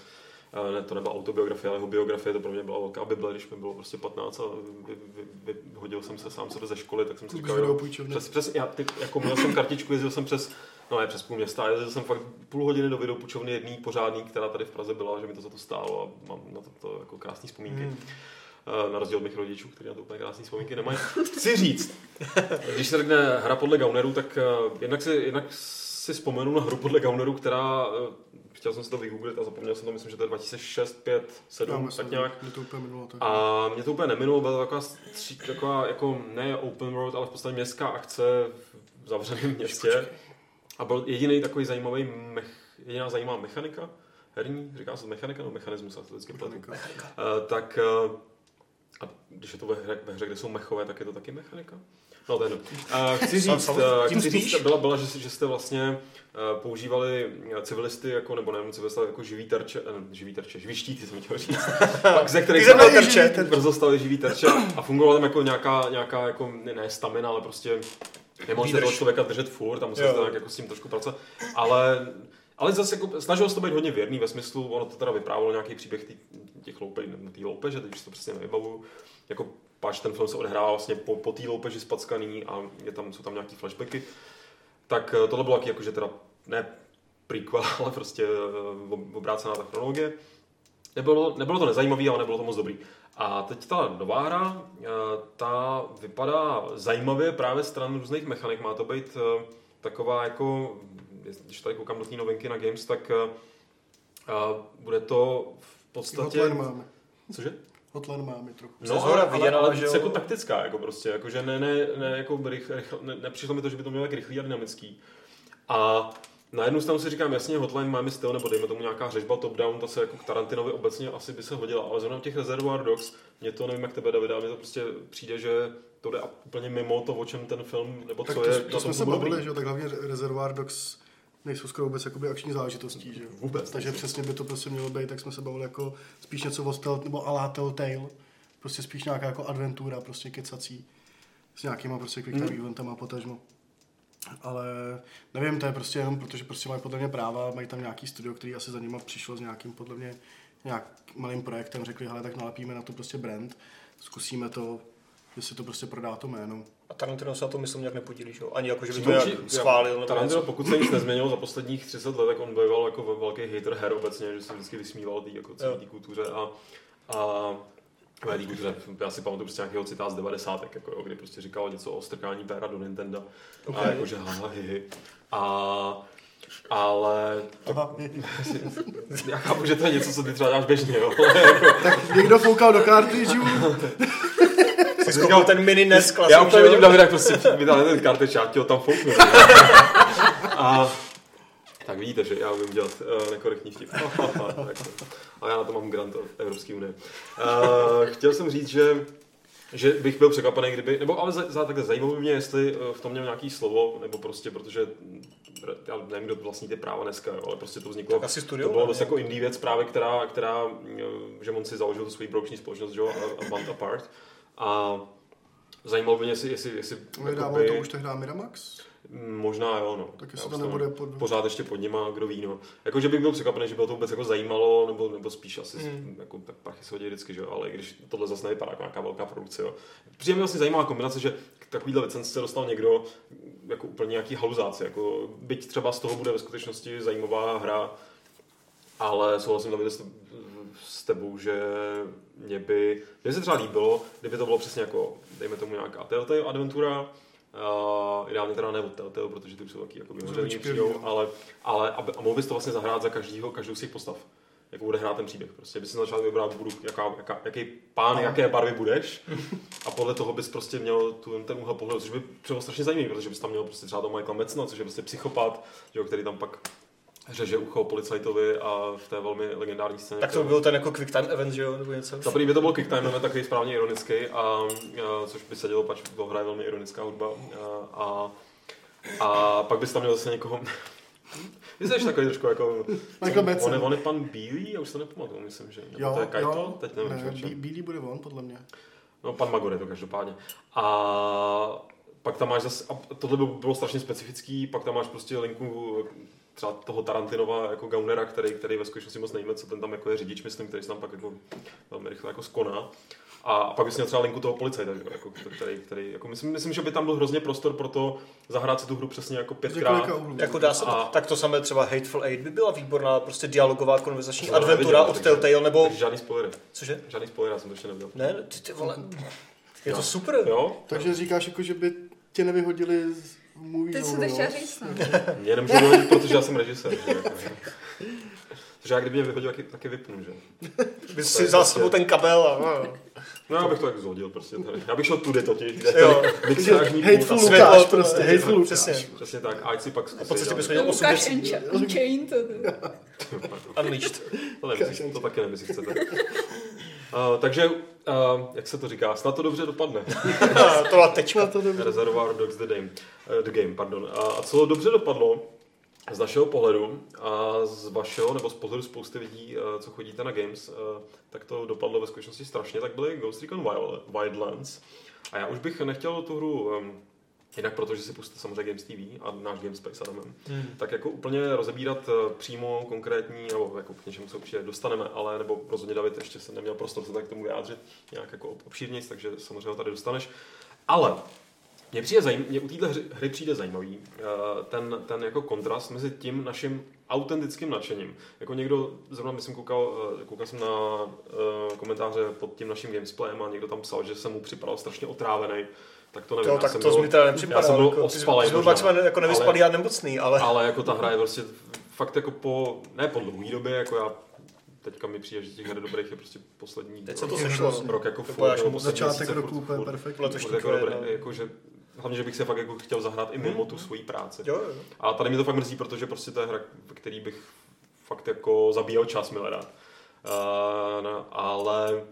eh, ne, to nebyla autobiografie, ale jeho biografie, to pro mě byla velká bible, když mi bylo prostě 15 a vy, vy, vy, vyhodil jsem se sám sebe ze školy, tak jsem si říkal, jo, přes, přes, já, ty, jako měl jsem kartičku, jezdil jsem přes, no ne přes půl města, jezdil jsem fakt půl hodiny do videopůjčovny jedný pořádný, která tady v Praze byla, že mi to za to stálo a mám na to, to jako krásné vzpomínky. Hmm. Eh, Na rozdíl od mých rodičů, kteří na to úplně krásné vzpomínky [LAUGHS] nemají. Chci říct, když se řekne hra podle Gaunerů, tak eh, jednak si, jednak si vzpomenu na hru podle Gaunerů, která, eh, chtěl jsem si to vygooglit a zapomněl jsem to, myslím, že to je 2006, 5, 7, tak nějak. Mě to úplně minulo. Tak. A mě to úplně neminulo, byla to taková, taková jako ne open world, ale v podstatě městská akce v zavřeném městě. A byl jediný takový zajímavý, mech, jediná zajímavá mechanika, herní, říká se mechanika nebo mechanismus, vždycky pletu. Uh, tak uh, a když je to ve hře, ve hře, kde jsou mechové, tak je to taky mechanika? No to je. Uh, chci říct, uh, chci říct byla, byla že, že jste vlastně uh, používali civilisty jako, nebo nevím, civilisty jako živý terče, ne, živý terče, živý štíty jsem chtěl říct. [LAUGHS] Pak ze kterých byl terče. brzo staly živý terče a fungovala tam jako nějaká, nějaká jako, ne, ne stamina, ale prostě nemohl se toho člověka držet furt a musel se nějak jako s tím trošku pracovat. Ale ale zase jako, snažil se to být hodně věrný ve smyslu, ono to teda vyprávělo nějaký příběh tý, těch loupej, nebo té loupeže, teď už to přesně nevybavuju. Jako páč ten film se odehrává vlastně po, po té loupeži spackaný a je tam, jsou tam nějaký flashbacky. Tak eh, tohle bylo taky jakože teda ne prequel, [LAUGHS] ale prostě eh, ob- obrácená ta chronologie. Nebylo, nebylo to nezajímavé, ale nebylo to moc dobrý. A teď ta nová hra, eh, ta vypadá zajímavě právě stran různých mechanik. Má to být eh, taková jako, když tady koukám do té novinky na Games, tak eh, bude to v podstatě... Hotline máme. Cože? Hotline máme trochu. No, zhora ale, ale, ale že jako taktická, jako prostě, jako že ne, ne, ne jako rych, rych, ne, nepřišlo mi to, že by to mělo jak rychlý a dynamický. A na jednu stranu si říkám, jasně, hotline máme styl, nebo dejme tomu nějaká řežba top-down, ta se jako k Tarantinovi obecně asi by se hodila, ale zrovna těch Reservoir Dogs, mě to nevím, jak tebe David, ale mně to prostě přijde, že to jde úplně mimo to, o čem ten film, nebo Tak co to, je to na jsme se bavili, že jo, tak hlavně Reservoir Dogs nejsou skoro vůbec jakoby akční záležitostí, že. Vůbec. Takže přesně by to prostě mělo být, tak jsme se bavili jako spíš něco o stealth, nebo alá Telltale. prostě spíš nějaká jako adventura, prostě kecací s nějakýma prostě quick time Hmm. eventama potažmo. Ale nevím, to je prostě jenom, protože prostě mají podle mě práva, mají tam nějaký studio, který asi za nima přišlo s nějakým podle mě nějak malým projektem, řekli, hele, tak nalepíme na to prostě brand, zkusíme to, jestli to prostě prodá to jméno. A Tarantino se na to myslím nějak nepodílí, že jo? Ani jako, že by to nějak schválil. nebo Tarantino, něco. pokud se nic nezměnilo za posledních 30 let, tak on býval jako velký hater her obecně, že se vždycky vysmíval tý, jako té kultuře a, a tý kultuře, já si pamatuju prostě nějakého citát z 90. Jako, jo, kdy prostě říkal něco o strkání péra do Nintendo. A Okay. jakože haha, hi, hi. A ale Aha. [LAUGHS] já chápu, že to je něco, co ty třeba děláš běžně, jo. [LAUGHS] ale jako, Někdo foukal do kartridžů, Jsi zkoukal ten mini NES já klasik, úplně že vidím? Davida, jak prostě vytáhne ten karteč, já ti ho tam fouknu. [LAUGHS] A tak vidíte, že já umím dělat uh, nekorektní vtip. [LAUGHS] A já na to mám grant od Evropské unie. Uh, chtěl jsem říct, že že bych byl překvapený, kdyby, nebo ale za, za takhle zajímalo by mě, jestli eh, v tom měl nějaký slovo, nebo prostě, protože mm, já nevím, kdo vlastní ty práva dneska, jo, ale prostě to vzniklo, Tak asi studio, to bylo dost jako indie věc právě, která, která, eh, že on si založil tu svoji broukční společnost, že jo, a, a Band Apart. A zajímalo by mě, jestli, jestli, jestli vydával to už tehdy Miramax, Možná jo, no. tak jestli to nebude pod... Pořád ještě pod nima, kdo ví, no. Jako, že bych byl překvapený, že by to vůbec jako zajímalo, nebo, nebo spíš asi, mm. jako, tak prachy se hodí vždycky, že jo, ale i když tohle zase nevypadá jako nějaká velká produkce, jo. Přijde mi vlastně zajímavá kombinace, že k takovýhle licenci se dostal někdo, jako úplně nějaký haluzáci, jako, byť třeba z toho bude ve skutečnosti zajímavá hra, ale souhlasím Davide s, s tebou, že mě by, mě se třeba líbilo, kdyby to bylo přesně jako, dejme tomu nějaká Telltale adventura, Uh, ideálně teda ne od Telltale, protože ty už jsou taky jako vyčpělý, přijdou, ale, ale a, a mohl bys to vlastně zahrát za každýho, každou z těch postav. Jak bude hrát ten příběh. Prostě bys si na začátku vybral, budu, jaká, jaká, jaký pán, jaké barvy budeš a podle toho bys prostě měl tu, ten úhel pohledu, což by bylo strašně zajímavý, protože bys tam měl prostě třeba toho Michaela Metzna, což je prostě psychopat, jo, který tam pak řeže ucho policajtovi a v té velmi legendární scéně. Tak to by byl ten jako quick time event, že jo, nebo něco. Za první by to byl kick time, takový správně ironický, a, a, což by se dělo, pač to hraje velmi ironická hudba. A, a, a pak bys tam měl zase někoho... Ty [LAUGHS] jsi takový trošku jako... Michael on, je, on je pan Bílý, já už to nepamatuju, myslím, že. Nebo to je Kaito, teď nevím, ne, bí, bílý bude on, podle mě. No, pan Magor je to každopádně. A pak tam máš zase, a tohle by bylo strašně specifický, pak tam máš prostě linku třeba toho Tarantinova jako Gaunera, který, který ve skutečnosti moc nejme, co ten tam jako je řidič, myslím, který se tam pak jako velmi rychle jako skoná. A pak bys měl třeba linku toho policajta, jako, který, který, jako myslím, myslím, že by tam byl hrozně prostor pro to zahrát si tu hru přesně jako pětkrát. Jako dá se to, A- tak to samé třeba Hateful Eight by byla výborná prostě dialogová konverzační adventura od Telltale, nebo... Takže žádný spoilery. Cože? Žádný spoiler, já jsem to ještě neviděl. Ne, ty, ty vole. Je to super. Jo? Takže říkáš, jako, že by tě nevyhodili z movie Teď zone, to chtěla říct, no. Mě nemůžu dohodit, protože já jsem režisér. Že? Jako, Takže já kdyby mě vyhodil, taky, taky vypnu, že? Bys si vzal prostě- sebou ten kabel a... No já bych to tak zhodil prostě tady. Já bych šel tudy totiž, kde Jo. mixážní Hateful a Lukáš, prostě, to- hateful Lukáš. Přesně. Přesně tak, ať si pak zkusí. po cestě dát. bychom měli osm Lukáš desítek. Encha- Unchained. to- [LAUGHS] Unleashed. To, nevím, to taky nevím, jestli chcete. Uh, takže, uh, jak se to říká, snad to dobře dopadne. [LAUGHS] to byla tečka. to dobře. Reservoir Dogs the Game. Uh, the game pardon. A, a co dobře dopadlo, z našeho pohledu a z vašeho, nebo z pohledu spousty lidí, uh, co chodíte na Games, uh, tak to dopadlo ve skutečnosti strašně, tak byly Ghost Recon Wild, Wildlands. A já už bych nechtěl tu hru um, Jinak protože si pustíte samozřejmě Games TV a náš Gamespace s Adamem, Hmm. tak jako úplně rozebírat eh, přímo konkrétní, nebo jako k něčemu se určitě dostaneme, ale nebo rozhodně David ještě se neměl prostor se tak k tomu vyjádřit nějak jako obšírněji, takže samozřejmě ho tady dostaneš. Ale mně, přijde zajím, mně u téhle hry, hry přijde zajímavý eh, ten, ten jako kontrast mezi tím naším autentickým nadšením. Jako někdo, zrovna myslím koukal, eh, koukal jsem na komentáře pod tím naším gamesplayem a někdo tam psal, že jsem mu připadal strašně otrávený, tak to nevím. Jo, já tak jsem to byl- mi teda nepřipadá. Já jsem byl jako, ty jsi byl maximálně jako nevyspalý a nemocný, ale... ale jako ta hra je prostě fakt jako po, ne po dlouhé době, jako já teďka mi přijde, že těch her dobrých je prostě poslední Teď se rok, to Je sešlo. hrozně. rok jako To furt, až poslední Začátek měsíce roku furt- úplně furt- perfektní. Letošní furt jako dobré, no. jako, že Hlavně, že bych se fakt jako chtěl zahrát i mimo tu svoji práci. Jo, jo. A tady mi to fakt mrzí, protože prostě to je hra, který bych fakt jako zabíjel čas milé Uh, no, ale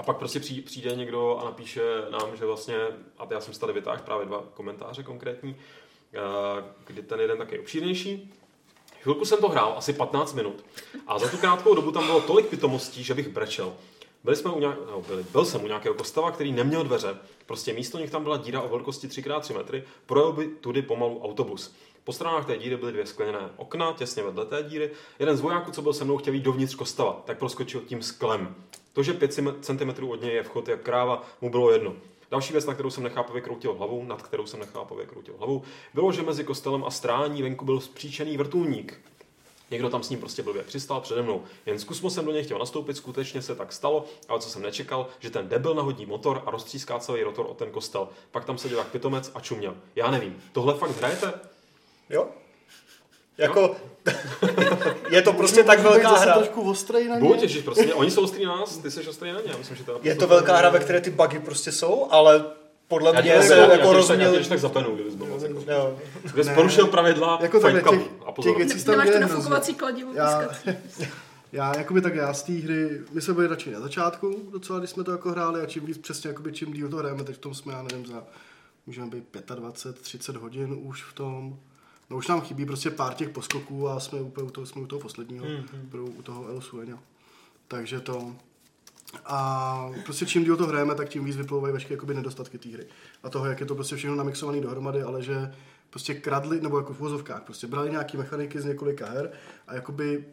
a pak prostě přijde, někdo a napíše nám, že vlastně, a já jsem si tady vytáhl právě dva komentáře konkrétní, uh, kdy ten jeden taky obšírnější. Chvilku jsem to hrál, asi 15 minut. A za tu krátkou dobu tam bylo tolik pitomostí, že bych brečel. Byli jsme u nějak, no, byli, byl jsem u nějakého kostela, který neměl dveře. Prostě místo nich tam byla díra o velikosti 3x3 metry, projel by tudy pomalu autobus. Po stranách té díry byly dvě skleněné okna, těsně vedle té díry. Jeden z vojáků, co byl se mnou, chtěl jít dovnitř kostela, tak proskočil tím sklem. To, že 5 cm od něj je vchod jak kráva, mu bylo jedno. Další věc, na kterou jsem nechápavě kroutil hlavou, nad kterou jsem nechápavě kroutil hlavou, bylo, že mezi kostelem a strání venku byl zpříčený vrtulník. Někdo tam s ním prostě blbě přistál přede mnou. Jen zkusmo jsem do něj chtěl nastoupit, skutečně se tak stalo, ale co jsem nečekal, že ten debil nahodí motor a roztříská celý rotor o ten kostel. Pak tam seděl jak pitomec a čuměl. Já nevím, tohle fakt hrajete? Jo? Jako, [LAUGHS] je to prostě tak velká hra. trošku ostrej na ně. Buď, ježiš, prostě oni jsou ostrý na nás, ty jsi ostrý na ně. Já myslím, že to Je to velká hra, ve které ty bugy prostě jsou, ale podle Já mě se jako, já rozuměl... tě tak zapenu, kdybys byl moc. Jako. Jo. Kdybys porušil pravidla, Jako fight takhle, club. těch- A pozor. těch věcí- tam nemáš je to nafukovací kladivo Já, [LAUGHS] já, jakoby tak já z té hry, my jsme byli radši na začátku, docela, když jsme to jako hráli a čím víc přesně, jakoby, čím díl to hrajeme, teď v tom jsme, já nevím, za, můžeme být 25, 30 hodin už v tom. No už nám chybí prostě pár těch poskoků a jsme úplně u toho, jsme u toho posledního, mm-hmm. u toho El Sueña. Takže to, a prostě čím díl to hrajeme, tak tím víc vyplouvají veškeré jakoby nedostatky té hry. A toho, jak je to prostě všechno namixované dohromady, ale že prostě kradli, nebo jako v vozovkách, prostě brali nějaký mechaniky z několika her a jakoby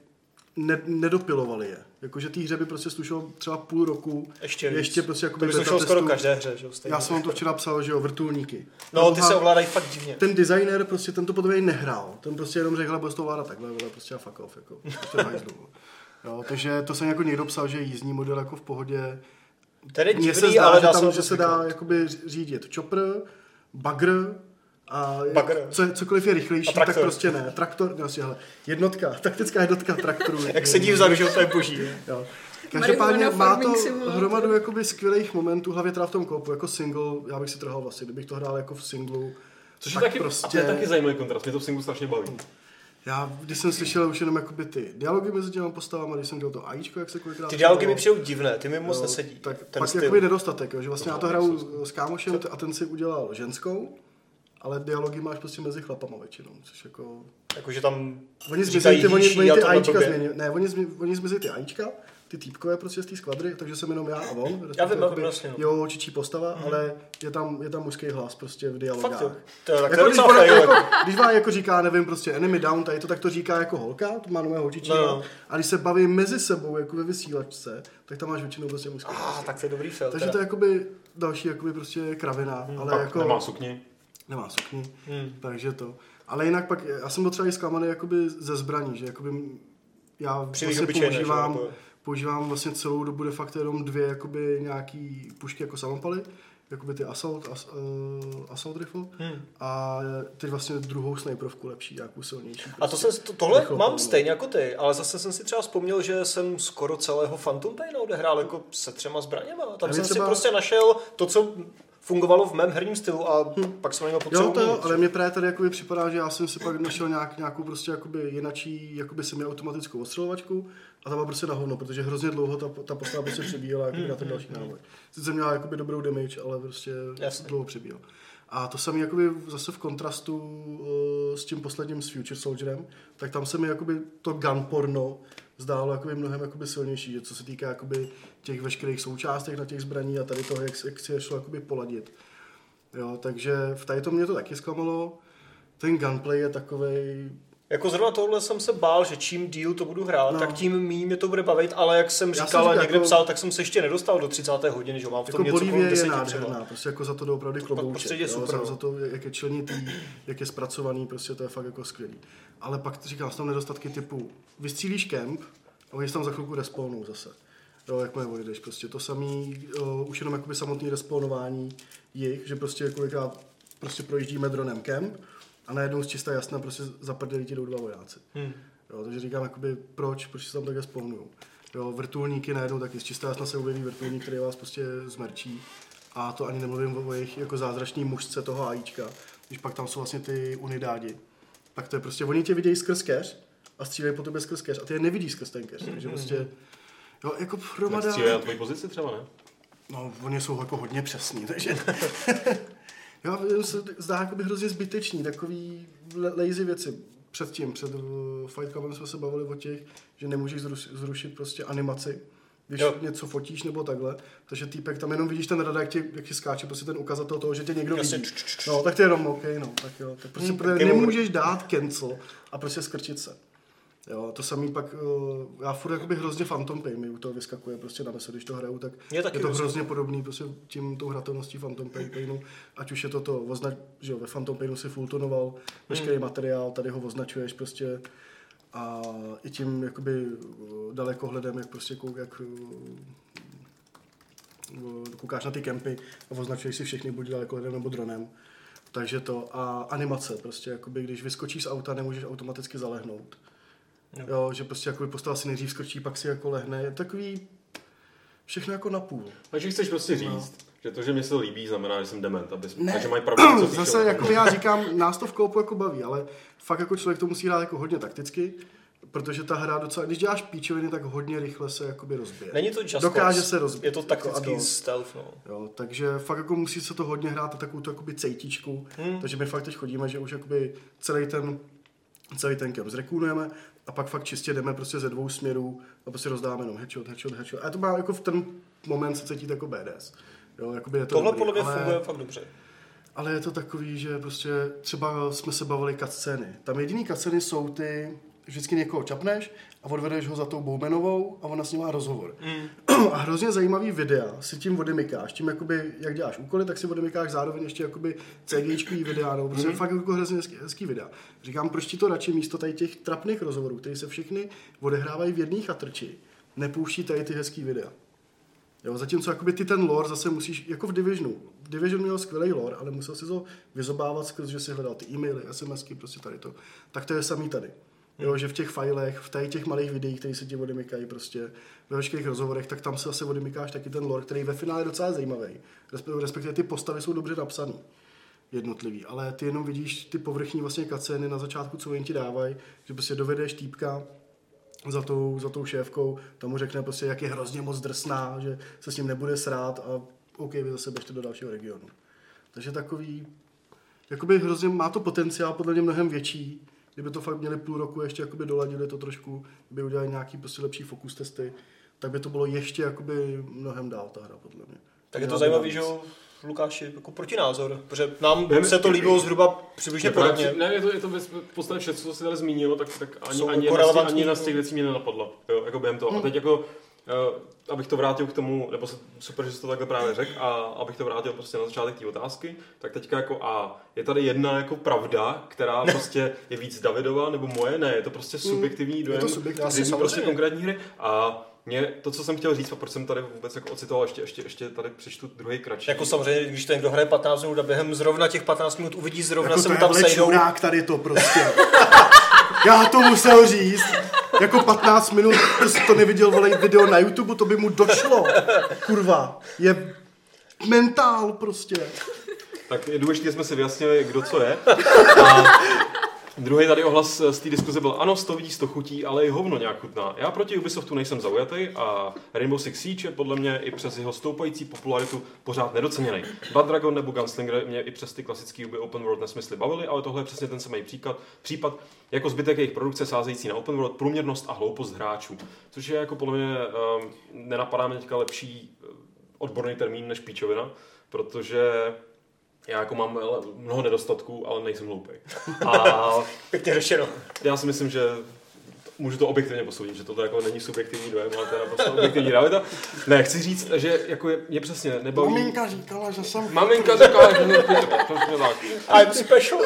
ne, nedopilovali je. Jakože té hře by prostě slušelo třeba půl roku. Ještě víc. ještě prostě To jakoby by šlo skoro každé hře, že jo? stejně. Já jsem vám to včera psal, že jo, vrtulníky. No, ty Proboha, se ovládají fakt divně. ten designer prostě ten to podle mě nehrál. Ten prostě jenom řekl, bude to ovládat takhle, vole, prostě a fuck off, jako. Prostě jo, takže to jsem jako někdo psal, že jízdní model jako v pohodě. Je Mně se divný, zdá, ale že tam se že se dá jakoby řídit chopper, bagr, a Bagr. Co, cokoliv je rychlejší, tak prostě ne. Traktor, no, asi, hele, jednotka, taktická jednotka traktorů. Jak sedí vzadu, že to je boží. Jo. Každopádně má to hromadu jakoby skvělých momentů, hlavně teda v tom koupu, jako single, já bych si trhal vlastně, kdybych to hrál jako v singlu. Což je tak taky, prostě- a to je taky zajímavý kontrast, mě to v singlu strašně baví. Já, když jsem slyšel už jenom jakoby ty dialogy mezi těma postavama, když jsem dělal to AIčko, jak se kolikrát Ty dialogy mi přijou divné, ty mi moc jo, nesedí. Tak ten pak styl. jakoby nedostatek, jo, že vlastně já to No, hraju s kámošem a ten si udělal ženskou, ale dialogy máš prostě mezi chlapama většinou, což jako... Jakože tam Oni zmizí ty, oni, oni ty blbě. změnili. Ne, oni, zmi, oni zmizí ty AIčka, ty týpkové prostě z té skvadry, takže jsem jenom já a on. Já vím, jakoby vlastně, no. Jo, čičí postava, ale je tam, je tam mužský hlas prostě v dialogách. Fakt. To je, tak to Jako je když, ona, jako, jako. když vám jako říká, nevím, prostě enemy down, tady to tak to říká jako holka, to má nové holčičí. No, No. no. A když se baví mezi sebou, jako ve vysílačce, tak tam máš většinou prostě mužský Ah, hlas. tak to je dobrý fail. Takže teda. to je jakoby další jakoby prostě kravina, Hmm, ale Pak jako nemá sukni. Nemá sukni, Hmm. takže to. Ale jinak pak, já jsem byl třeba i zklamaný jakoby ze zbraní, že jakoby já Příliš vlastně obyčejné, že používám, používám vlastně celou dobu de facto jenom dvě jakoby nějaký pušky jako samopaly, jakoby ty assault, as, uh, assault rifle Hmm. a teď vlastně druhou snajperovku lepší, nějakou silnější. A to prostě. jsem, to, tohle rychlou mám stejně jako ty, ale zase jsem si třeba vzpomněl, že jsem skoro celého Phantom Pain odehrál jako se třema zbraněma. Tam jsem mě si třeba- prostě našel to, co fungovalo v mém herním stylu a pak jsem potřebu Jo, to jo, měnit. ale mě právě tady jakoby připadá, že já jsem si pak našel nějak, nějakou prostě jakoby jinačí, jakoby semiautomatickou ostřelovačku a ta byla prostě na hovno, protože hrozně dlouho ta, ta postava prostě přebíjela jakoby na ten další náboj. Sice měla jakoby dobrou damage, ale prostě Jasně. dlouho přebíjel. A to samé jakoby zase v kontrastu uh, s tím posledním s Future Soldierem, tak tam se mi jakoby to gun porno zdálo jakoby mnohem jakoby silnější, že co se týká jakoby těch veškerých součástek na těch zbraní a tady toho, jak, jak si je šlo jakoby poladit. Jo, takže v tady to mě to taky zklamalo. Ten gunplay je takovej, Jako zrovna tohle jsem se bál, že čím díl to budu hrát, No. tak tím méně mě to bude bavit, ale jak jsem říkal jsem a někde jako- psal, tak jsem se ještě nedostal do 30. hodiny, že mám v tom jako něco kolem je 10 nádherná, třeba. prostě jako za to doopravdy klobouček. prostředí je jo, super, za, no. za, to, jak je členitý, jak je zpracovaný, prostě to je fakt jako skvělý. Ale pak říkám, jsou tam nedostatky typu, vystřílíš kemp a oni se tam za chvilku respawnou zase. Jo, jak moje odejdeš, prostě to samý, jo, už jenom jakoby samotný respawnování jich, že prostě kolikrát prostě projíždíme dronem kemp a najednou z čista jasna prostě zaprdělí ti jdou dva vojáci. Hmm. Jo, takže říkám, jakoby, proč, proč se tam takhle spawnují. Jo, vrtulníky najednou taky, z čistá jasna se objeví vrtulník, který vás prostě zmerčí. A to ani nemluvím o jejich jako zázračný mužce toho AIčka, když pak tam jsou vlastně ty unidádi. Tak to je prostě, oni tě vidějí skrz keř a střílejí po tobě skrz keř a ty je nevidíš skrz ten keř, takže prostě, jo, jako hromada, Nestřílej na tvoji pozici třeba, ne? no, oni jsou jako hodně přesní, takže, [LAUGHS] jo, se zdá jako by hrozně zbytečný, takový lazy věci. Předtím, před uh, Fight Clubem jsme se bavili o těch, že nemůžeš zruš- zrušit prostě animaci, když Jo. něco fotíš nebo takhle. Takže týpek tam jenom vidíš ten radar, jak ti, jak ti skáče prostě ten ukazatel toho, že tě někdo vidí. No, tak to je jenom OK, no, tak jo. Tak prostě Hmm, nemůžeš dát cancel a prostě skrčit se. Jo, to samý pak, uh, já furt jakoby hrozně Phantom Pain mi u toho vyskakuje prostě na mysl, když to hraju, tak taky je to hrozně podobný prostě tím tou hratelností Phantom Pain- Painu, ať už je to to, označ, že jo, ve Phantom Painu si fulltonoval veškerý Hmm. materiál, tady ho označuješ prostě a i tím jakoby uh, dalekohledem, jak prostě kou, jak uh, koukáš na ty kempy a označuješ si všechny buď dalekohledem nebo dronem. Takže to a animace, prostě jakoby, když vyskočíš z auta, nemůžeš automaticky zalehnout. Jo. Jo, že prostě jakoby postava si nejdřív skočí, pak si jako lehne. Je takový všechno jako na půl. Takže chceš prostě říct, No. že to, že mě se líbí, znamená, že jsem dement. Aby, Ne. Takže mají pravdu, co [CLEARS THROAT] Zase jako já říkám, nás to v koupu jako baví, ale fakt jako člověk to musí hrát jako hodně takticky, protože ta hra docela, když děláš píčoviny, tak hodně rychle se jakoby rozbije. Není to just Dokáže se rozbít. Je to Jako taktický add-on. stealth, no. Jo, takže fakt jako musí se to hodně hrát na takovou tu jakoby cejtičku, Hmm. takže my fakt teď chodíme, že už jakoby celý ten, celý ten camp zrekunujeme a pak fakt čistě jdeme prostě ze dvou směrů a prostě rozdáme jenom headshot, headshot, headshot. A to má jako v ten moment se cítit jako BDS. Jo, jakoby je to Tohle dobrý, podle mě ale... funguje fakt dobře. Ale je to takový, že prostě třeba jsme se bavili cutscény. Tam jediný cutscény jsou ty, vždycky někoho čapneš a odvedeš ho za tou Bowmanovou a ona s ním má rozhovor. Mm. [CLEARS THROAT] A hrozně zajímavý videa si tím odemykáš. Tím jakoby, jak děláš úkoly, tak si odemykáš zároveň ještě jakoby CGčkový videa, nebo prostě fakt jako hrozně hezký, hezký videa. Říkám, proč ti to radši místo tady těch trapných rozhovorů, které se všechny odehrávají v jedné chatrči, nepouští tady ty hezký videa. Jo, zatímco jakoby ty ten lore zase musíš, jako v Divisionu. Division měl skvělý lore, ale musel si to vyzobávat skrz, že si hledal ty e-maily, SMSky, prostě tady to. Tak to je samý tady. Jo, že v těch filech, v těch malých videích, které se ti odemykají prostě ve veškerých rozhovorech, tak tam se zase odemykáš taky ten lore, který ve finále je docela zajímavý. Respektive, ty postavy jsou dobře napsané jednotlivý, ale ty jenom vidíš ty povrchní vlastně kaceny na začátku, co jen ti dávají, že prostě dovedeš týpka za tou, za tou šéfkou, tam mu řekne prostě, jak je hrozně moc drsná, že se s ním nebude srát a OK, vy zase běžte do dalšího regionu. Takže takový, jakoby hrozně, má to potenciál podle mě mnohem větší, kdyby to fakt měli půl roku ještě jakoby doladili to trošku, by udělali nějaký prostě lepší fokus testy, tak by to bylo ještě jakoby mnohem dál ta hra podle mě. Tak je to zajímavý, že Lukáši, jako protinázor, protože nám Ne, se to líbilo zhruba přibližně podobně. Ne, je to, je to v podstatě všechno, co jsi tady zmínil, tak, tak ani, Jsou ani, jako ani jedna z těch věcí mě nenapadla, jo, jako během toho. A teď jako, abych to vrátil k tomu, nebo se, super, že jsi to takhle právě řekl, a abych to vrátil prostě na začátek té otázky, tak teďka jako a je tady jedna jako pravda, která [LAUGHS] prostě je víc Davidova nebo moje, ne, je to prostě subjektivní dojem, to subjektivní. prostě konkrétní hry a mě to, co jsem chtěl říct, a proč jsem tady vůbec jako ocitoval, ještě, ještě, ještě tady přečtu druhý kratší. Jako samozřejmě, když ten, kdo hraje 15 minut a během zrovna těch 15 minut uvidí zrovna Jako se to mu je tam sejdou. čurák tady to prostě. [LAUGHS] Já to musel říct. Jako 15 minut, jsi to neviděl vole video na YouTube, to by mu došlo. Kurva. Je mentál prostě. Tak je důležité, jsme si vyjasnili, kdo co je. A druhý tady ohlas z té diskuze byl, ano, to vidí, to chutí, ale i hovno nějak chutná. Já proti Ubisoftu nejsem zaujatý a Rainbow Six Siege je podle mě i přes jeho stoupající popularitu pořád nedoceněný. Blood Dragon nebo Gunslinger mě i přes ty klasické Open World nesmysly bavily, ale tohle je přesně ten samý příklad, případ, jako zbytek jejich produkce sázející na Open World, průměrnost a hloupost hráčů. Což je jako podle mě, um, nenapadá mě teďka lepší eh, odborný termín než píčovina, protože já jako mám mnoho nedostatků, ale nejsem hloupý. A [LAUGHS] Pěkně řešeno. já si myslím, že můžu to objektivně posoudit, že to jako není subjektivní dojem, ale to je naprosto objektivní realita. Ne, chci říct, že jako je, mě přesně nebaví... Maminka říkala, že jsem... Maminka říkala, že mě přesně tak. I'm special.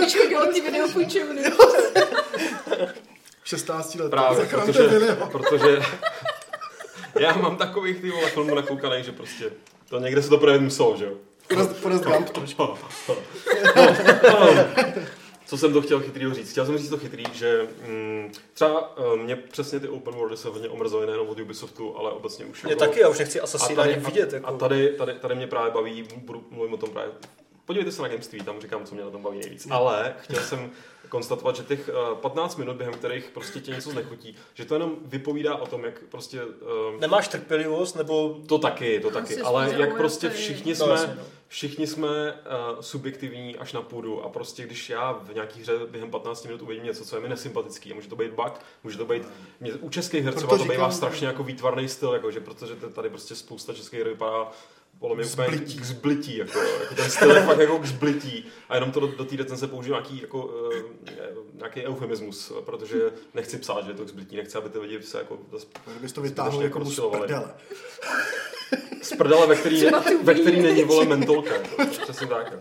Počkej, dělal ty video půjčovny. 16 let. Právě, protože, protože já mám takových ty vole filmů nakoukaných, že prostě to někde se to projevit muselo, že jo. Forrest, Forrest Gump trošku. Co jsem to chtěl chytrýho říct? Chtěl jsem říct to chytrý, že mm, třeba uh, mě přesně ty open worldy se hodně omrzely nejenom od Ubisoftu, ale obecně už Mě jako- taky, já už nechci a Assassina tady, ani vidět. Jako. a tady, tady, tady mě právě baví, budu mluvím o tom právě podívejte se na Gameství, tam říkám, co mě na tom baví nejvíc. Ale chtěl jsem konstatovat, že těch eh, 15 minut, během kterých prostě tě něco znechutí, že to jenom vypovídá o tom, jak prostě... eh, Nemáš trpělivost, nebo... to taky, to taky, ale jak prostě všichni No, jsme, jasně, no. všichni jsme uh, subjektivní až na půdu a prostě když já v nějaký hře během 15 minut uvidím něco, co je mi nesympatický, a může to být bug, může to být, mě, u českých her třeba Proto to bývá říkám- strašně jako výtvarný styl, jako, že protože tady prostě spousta českých her vypadá podle mě úplně Zblití. k zblití, jako, jako ten styl je fakt jako k zblití a jenom to do, do té recenze použiju nějaký, jako, uh, nějaký eufemismus, protože nechci psát, že je to k zblití, nechci, aby ty lidi se jako Kdybys to vytáhl jako z rozčilovali. prdele. z prdele, ve který, ve který úplně není vole mentolka. jako, Přesně tak.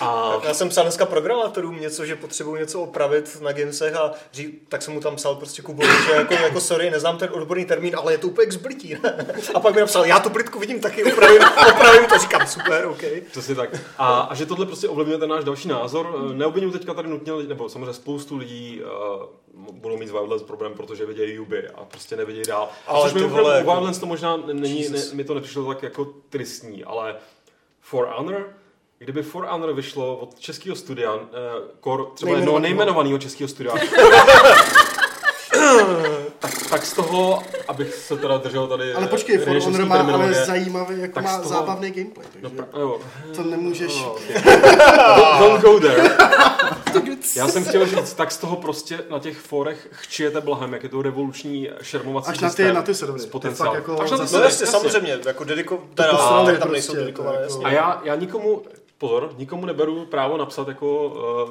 A Já jsem psal dneska programátorům něco, že potřebují něco opravit na Gamesech a ří, tak jsem mu tam psal prostě Kubovi, že jako, jako sorry, neznám ten odborný termín, ale je to úplně zblití. [LAUGHS] A pak mi napsal, já tu plitku vidím taky, opravím, opravím to, říkám, super, OK. Přesně tak. A, a že tohle prostě ovlivňuje ten náš další názor. Neobvinuju teďka tady nutně, nebo samozřejmě spoustu lidí uh, budou mít s Wildlands problém, protože vidějí Yubi a prostě nevidějí dál. Ale Což u jako- Wildlands to možná není, ne, mi to nepřišlo tak jako tristní, ale For Honor, kdyby For Honor vyšlo od českého studia, uh, core, třeba jednoho nejmenovaného českého studia, [LAUGHS] tak, tak z toho, abych se teda držel tady Ale počkej, For Honor má ale zajímavý, jako Tak má toho- zábavný gameplay, takže No, pra, jo. to nemůžeš... No, Don't- [LAUGHS] Don't go there. Já jsem chtěl říct, tak z toho prostě na těch forech chčijete blahem, jak je to revoluční šermovací Až na ty- systém na ty servery. fakt jako Až na ty No servery, jasně, samozřejmě, jako dediko, teda, tam prostě, nejsou to dedikované, jako-. A já, já nikomu, pozor, nikomu neberu právo napsat jako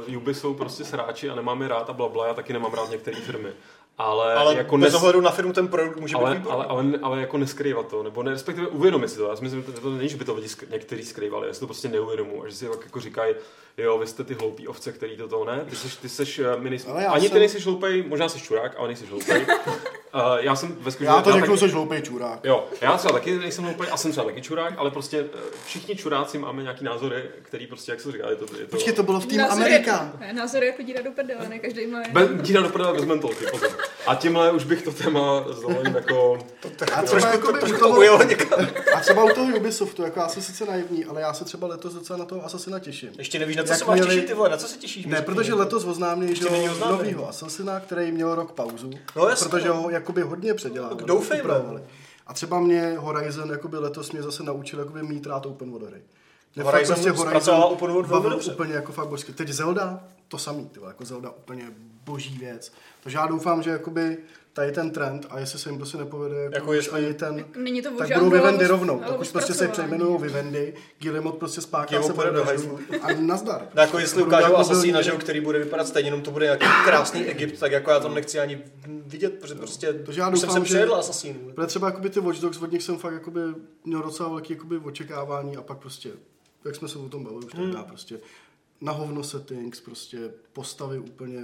uh, Ubi jsou prostě sráči a nemám je rád a blabla, já taky nemám rád některé firmy. Ale, Ale jako bez nes- ohledu na firmu ten produkt může být ale, výborný. ale, ale, ale, jako neskrývat to, nebo ne, respektive uvědomit si to. Já si myslím, že to, to není, že by to lidi sk- někteří skrývali, já si to prostě neuvědomuji. A že si tak jako říkají, jo, vy jste ty hloupí ovce, který to to ne, ty seš, ty seš, eh, my nejsme, ani jsem- ty nejsi hloupej, možná jsi čurák, ale nejsi hloupej. [LAUGHS] uh, já jsem ve skutečnosti... Já to řeknu, taky- jsi hloupý čurák. Jo, já třeba taky nejsem hloupý a jsem třeba taky čurák, ale prostě eh, všichni čuráci máme nějaký názory, který prostě, jak se říká, je to... Je to Počkej, to bylo v tým Názory- Amerika. Ne, Názory jako díra do prdele, ne každý má. Be, díra do prdele bez mentolky, pozor. A tímhle už bych to téma dovolením jako... A třeba, jako u to ujelo někam. a třeba u toho Ubisoftu, jako já jsem sice naivní, ale já se třeba letos docela na toho Assassina těším. Ještě nevíš, na co Jak se máš měli- těšit, ty vole, na co se těšíš? Ne, protože letos oznámili, že novýho Assassina, který měl rok pauzu, No protože no. ho jakoby hodně předělávali. Doufejme. upravovali. A třeba mě Horizon jakoby letos mě zase naučil jakoby mít rád open worldy. Mě Horizon prostě zpracovala open world bavil dobře. úplně jako fakt božsky. Teď Zelda, to samý, ty vole, jako Zelda úplně boží věc. Takže já doufám, že jakoby tady ten trend a jestli se jim prostě nepovede, jako, jako jestli... ani ten, Není to tak budou Vivendi rovnou. Tak už prostě se přejmenují Vivendi, Guillemot prostě spáká se bude do hajzlu a nazdar. No jako jestli jako ukážou jako Asasína, že, který bude vypadat stejně, jenom to bude nějaký krásný Egypt, tak jako já tam nechci ani vidět, protože no. prostě Takže já doufám, jsem se přejedl Asasínu. Protože třeba jakoby ty Watch Dogs, od nich jsem fakt jakoby měl docela velký jakoby očekávání a pak prostě, jak jsme se o tom bavili už hmm. dá prostě na hovno settings, prostě postavy úplně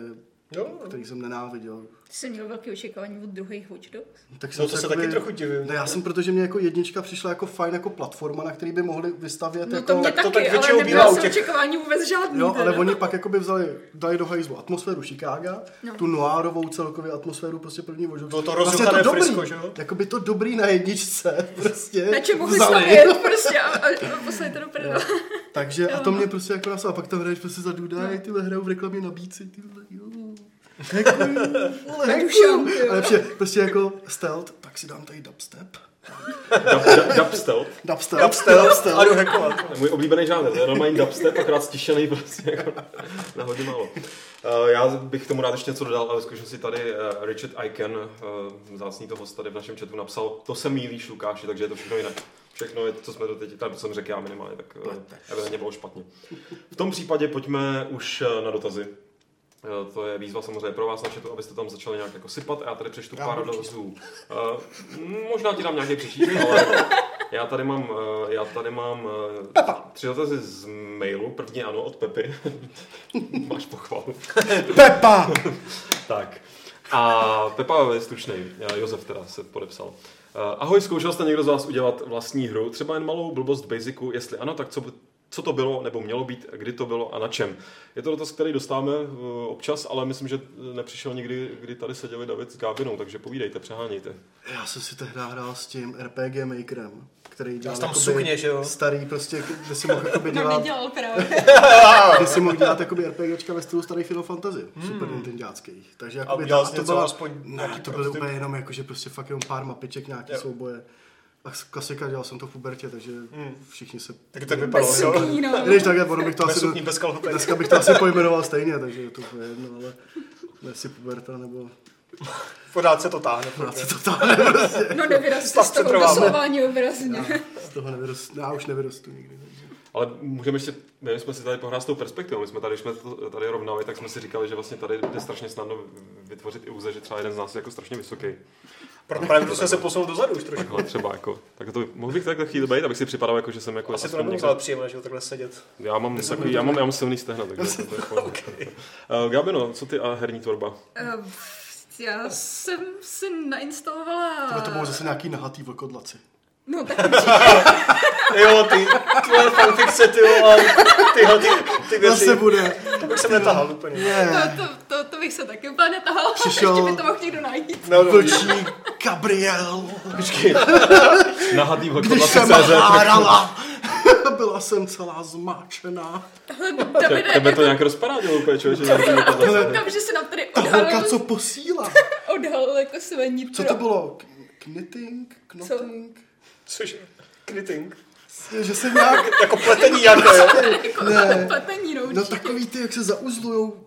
Jo, který jsem nenáviděl. Ty jsi měl velké očekávání od druhých Watch Dogs? Tak No to se taky trochu divím. Ne, já jsem, protože mě jako jednička přišla jako fajn jako platforma, na který by mohli vystavět No jako... to mě tak to taky, tak ale většinou u jsem těch- očekávání vůbec žádný. Jo, ale oni pak jakoby vzali, dali do hajzlu atmosféru Chicaga, No. tu noárovou celkově atmosféru prostě první Watch Dogs. Bylo to Vlastně rozjuchané dobrý, Frisko, že jo? Jakoby to dobrý na jedničce, [LAUGHS] prostě Na čem mohli stavět prostě a, a, a poslali to do. Takže a to no. mě prostě jako naslo. A pak tam hraješ prostě za Dudaj, tyhle hrajou v reklamě nabídci, tyhle, jo. Vole, jo. Ale prostě, prostě jako stealth, tak si dám tady dubstep. Dub, dub, dubstep. Dubstep. Dubstep a jdu hackovat. Můj oblíbený žánr, to je normální dubstep, akorát stišený prostě jako na, na hodně málo. Uh, já bych k tomu rád ještě něco dodal, ale skutečně si tady uh, Richard Aiken, uh, vzácný to host tady v našem chatu napsal, to se mílíš Lukáši, takže je to všechno jinak. Všechno, je, co jsme to teď, tam jsem řekl já minimálně, tak uh, evidentně bylo špatně. V tom případě pojďme už na dotazy. Eh, To je výzva samozřejmě pro vás na chatu, abyste tam začali nějak jako sypat a já tady přečtu Já pár dotazů. Uh, možná ti dám nějaký přečíst, [LAUGHS] ale já tady mám, eh, já tady mám eh, tři dotazy z mailu. První ano, od Pepy. [LAUGHS] Máš pochvalu. Pepa! [LAUGHS] Tak. A Pepa je stručný. Josef teda se podepsal. Eh, Ahoj, zkoušel jste někdo z vás udělat vlastní hru? Třeba jen malou blbost Basicu? Jestli ano, tak co, by- co to bylo nebo mělo být, kdy to bylo a na čem? Je to dotaz, který dostáváme eh, občas, ale myslím, že nepřišel nikdy, kdy tady seděli David s Gábinou, takže povídejte, přehánějte. Já jsem si tehdy hrál s tím RPG Makerem, který dělal tam jakoby sukně, že jo? starý prostě, kde si mohl jakoby [LAUGHS] dělat, nedělal právě. [LAUGHS] kde si mohl dělat jakoby RPGčka ve stylu starých Final Fantasy, super Nintendáckých. Takže jakoby jsi to byla, aspoň ne, to bylo prototyp? úplně jenom jako, že prostě fakt jenom pár mapiček, nějaký Jo. souboje. A klasika, dělal jsem to v pubertě, takže všichni se... Tak to vypadalo, Bez jo? sukní, no. Když tak, ono bych to Bez asi... sukní, bez kalhotek. Dneska bych to asi pojmenoval stejně, takže je to jedno, ale jestli puberta nebo Pořád se to táhne. práce to táhne prostě. No nevyroste Stav z se toho doslování obrazně. Z toho nevyrostu, já už nevyrostu nikdy. Takže. Ale můžeme ještě, my jsme si tady pohrát s tou perspektivou, my jsme tady, když jsme to tady rovnali, tak jsme si říkali, že vlastně tady jde strašně snadno vytvořit iluze, že třeba jeden z nás je jako strašně vysoký. Proto právě proto jsme se posunul dozadu už trošku. Takhle třeba jako, tak to mohl bych takhle chvíli být, abych si připadal jako, že jsem jako Asi to nebylo někde- příjemné, že takhle sedět. Já mám, takový, já mám, já mám silný stehna, takže [LAUGHS] to je pohodě. Uh, Gabino, co ty a herní tvorba? Eh, Já jsem si nainstalovala... Tohle to bylo zase nějaký nahatý vlkodlaci. No tak. [LAUGHS] Jo, ty tvoje fanfikce, ty vole, tyhle ty, ty věci. Zase bude. To bych se netahal úplně. Je. To, to, to, to bych se taky úplně netahala. Přišel- Ještě by to mohl někdo najít. No, no, Vlčí Gabriel. Nahatý Když jsem hárala, [LAUGHS] byla jsem celá zmáčená. Davide, Tebe to nějak rozparádilo úplně, nahatý vlkodlaci. koukám, že se nám tady Ta holka, odhalil, co posílá. [LAUGHS] odhalil jako své nitro. Co to bylo? Knitting? Knotting? Což knitting. Že se nějak... [LAUGHS] Jako pletení nějaké, jo? Jako Ne. pletení, no, No takový ty, jak se zauzlujou,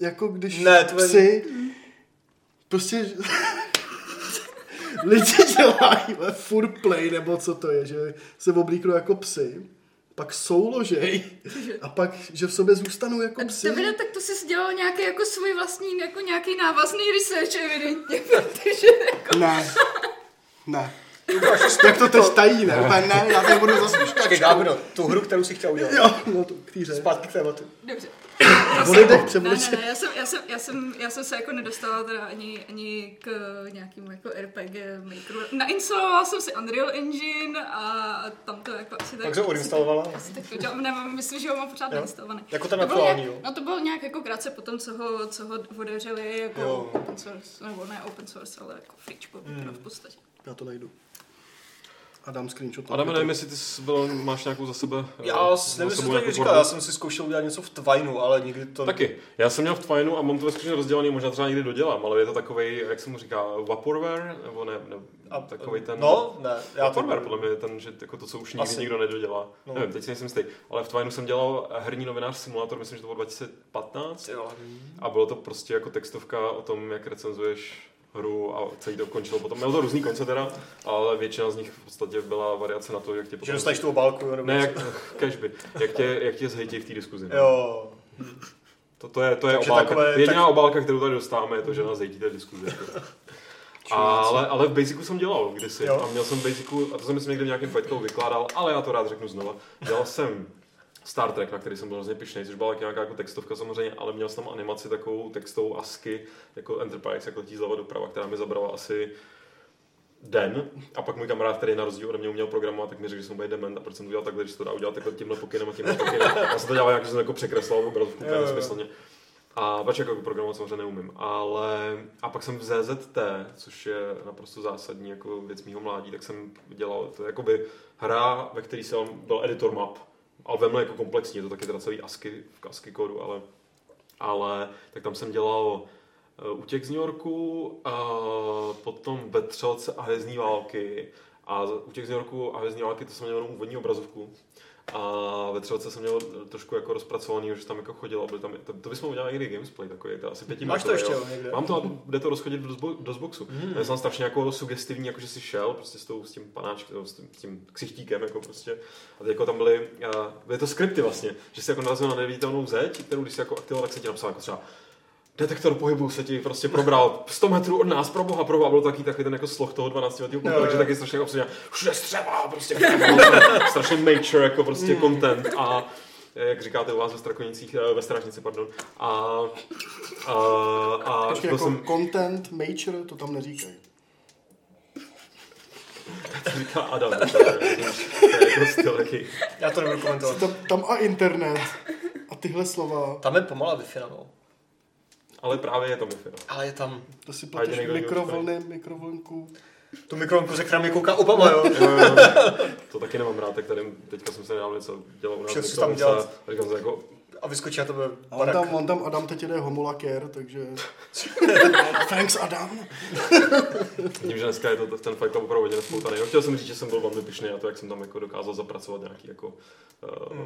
jako když Ne, to je- psy, prostě [LAUGHS] lidi dělají ve furt play, nebo co to je, že se oblíknou jako psy, pak souložej a pak, že v sobě zůstanou jako psy. Davide, tak to jsi dělal nějaký jako svůj vlastní, jako nějaký návazný research evidentně, [LAUGHS] protože jako... Ne, ne. Jak to teď tají, ne? Úplně ne, já to nebudu zase Počkej, Gábino, tu hru, kterou jsi chtěl udělat. Jo, no to k týře. Zpátky k tématu. Dobře. O lidech Ne, ne, ne, já jsem, já jsem, já jsem, já jsem se jako nedostala teda ani, ani k nějakému jako RPG makeru. Nainstalovala jsem si Unreal Engine a tam to jako asi tak... Tak jsi ho odinstalovala? Asi tak to dělám, nemám, myslím, že ho mám pořád nainstalovaný. Jako ten aktuální, nějak, jo? No to bylo nějak jako krátce potom, co ho, co ho odeřeli jako Jo. open source, nebo ne open source, ale jako fričko mm. v podstatě. Já to najdu. A dám screenshot. Adame, nevím, jestli ty jsi byl, máš nějakou za sebe... eh, Já za nevím, jestli to nějakou říkal, já jsem si zkoušel udělat něco v Twineu, ale nikdy to... Taky. Já jsem měl v Twineu a mám to ve skutečně rozdělený, možná třeba někdy dodělám, ale je to takový, jak se mu říká, vaporware, nebo ne, ne A- takový ten... No, ne, já to... Vaporware, podle mě je ten, že jako to, co už nikdy Asi. nikdo nedodělá. No. Nevím, teď si nejsem jistý. Ale v Twineu jsem dělal herní novinář simulátor, myslím, že to bylo 2015. Jo. A bylo to prostě jako textovka o tom, jak recenzuješ hru a celý to končilo potom. Mělo to různý konce teda, ale většina z nich v podstatě byla variace na to, jak tě Že potom... dostaneš tu obálku, nebo Ne, jak, [LAUGHS] cashby. Jak tě, jak tě zhejtí v té diskuzi. no. Jo. To, to je, to je Takže obálka. takové- Jediná tak- obálka, kterou tady dostáváme, je to, že nás zejtíte v diskuzi. Jako. [LAUGHS] ale, ale v Basicu jsem dělal kdysi. Jo. A měl jsem v Basicu, a to jsem myslím někde v nějakém fightcall vykládal, ale já to rád řeknu znova. Dělal jsem Star Trek, na který jsem byl hrozně pišnej, což byla nějaká jako textovka samozřejmě, ale měl jsem tam animaci takovou textovou ASCII, jako Enterprise, jako letí zleva doprava, která mi zabrala asi den. A pak můj kamarád, který na rozdíl ode mě uměl programovat, tak mi řekl, že jsem bude dement a proč jsem to udělal takhle, se to dá udělat takhle tímhle pokynem a tímhle pokynem. Já jsem to dělal nějak, že jsem jako překreslil obrazovku úplně nesmyslně. A pač jako programovat samozřejmě neumím, ale a pak jsem v ZZT, což je naprosto zásadní jako věc mýho mládí, tak jsem dělal, to je jakoby hra, ve které jsem byl editor map, ale velmi jako komplexní, je to taky teda celý ASCII, v ASCII kódu, ale, ale tak tam jsem dělal eh, Útěk z New Yorku, a potom Vetřelce a hvězdní války. A Útěk z New Yorku a hvězdní války, to jsem měl jenom úvodní obrazovku. A ve třelce jsem měl trošku jako rozpracovaný, že tam jako chodil a byl tam, to, to bychom udělali někdy gamesplay takový, to asi pěti Máš to ještě, jo, někde? Mám to a jde to rozchodit do, Dosbo- do Xboxu. Mm. Je tam strašně jako sugestivní, jako že si šel prostě s, tou, s tím panáčkem, s tím, s tím ksichtíkem, jako prostě. A teď jako tam byly, uh, je to skripty vlastně, že si jako narazil na neviditelnou zeď, kterou když si jako aktivoval, tak se ti napsal jako třeba detektor pohybu se ti prostě probral 100 metrů od nás, pro boha, pro boha, byl taky takový ten jako sloh toho 12 letého kluka, Jo, takže taky strašně prostě všude střeva, prostě [LAUGHS] strašně mature, jako prostě Hmm. content a jak říkáte u vás ve Strakonicích, eh, ve Strážnici, pardon. A, a, a Počkej, jako jsem, content, mature, to tam neříkají. to říká Adam, to je, to je jako styl taky. Já to nebudu komentovat. Tam, tam a internet a tyhle slova, Tam je pomalá wi no. Ale právě je to mi Ale je tam... to si platíš mikrovlny, mikrovlnku. Tu mikrovlnku, ze která mě kouká Obama, jo. Jo, jo, jo. To taky nemám rád, tak tady teďka jsem se nedávno něco dělal u nás. V tam dělat? A říkám si jako, A vyskočí na tebe A on tam, on tam Adam teď jde homolaker, takže... [LAUGHS] Thanks Adam. Tím, že dneska je to ten Fight Club opravdu hodně nespoutaný. No, chtěl jsem říct, že jsem byl velmi pyšný na to, jak jsem tam jako dokázal zapracovat nějaký jako uh,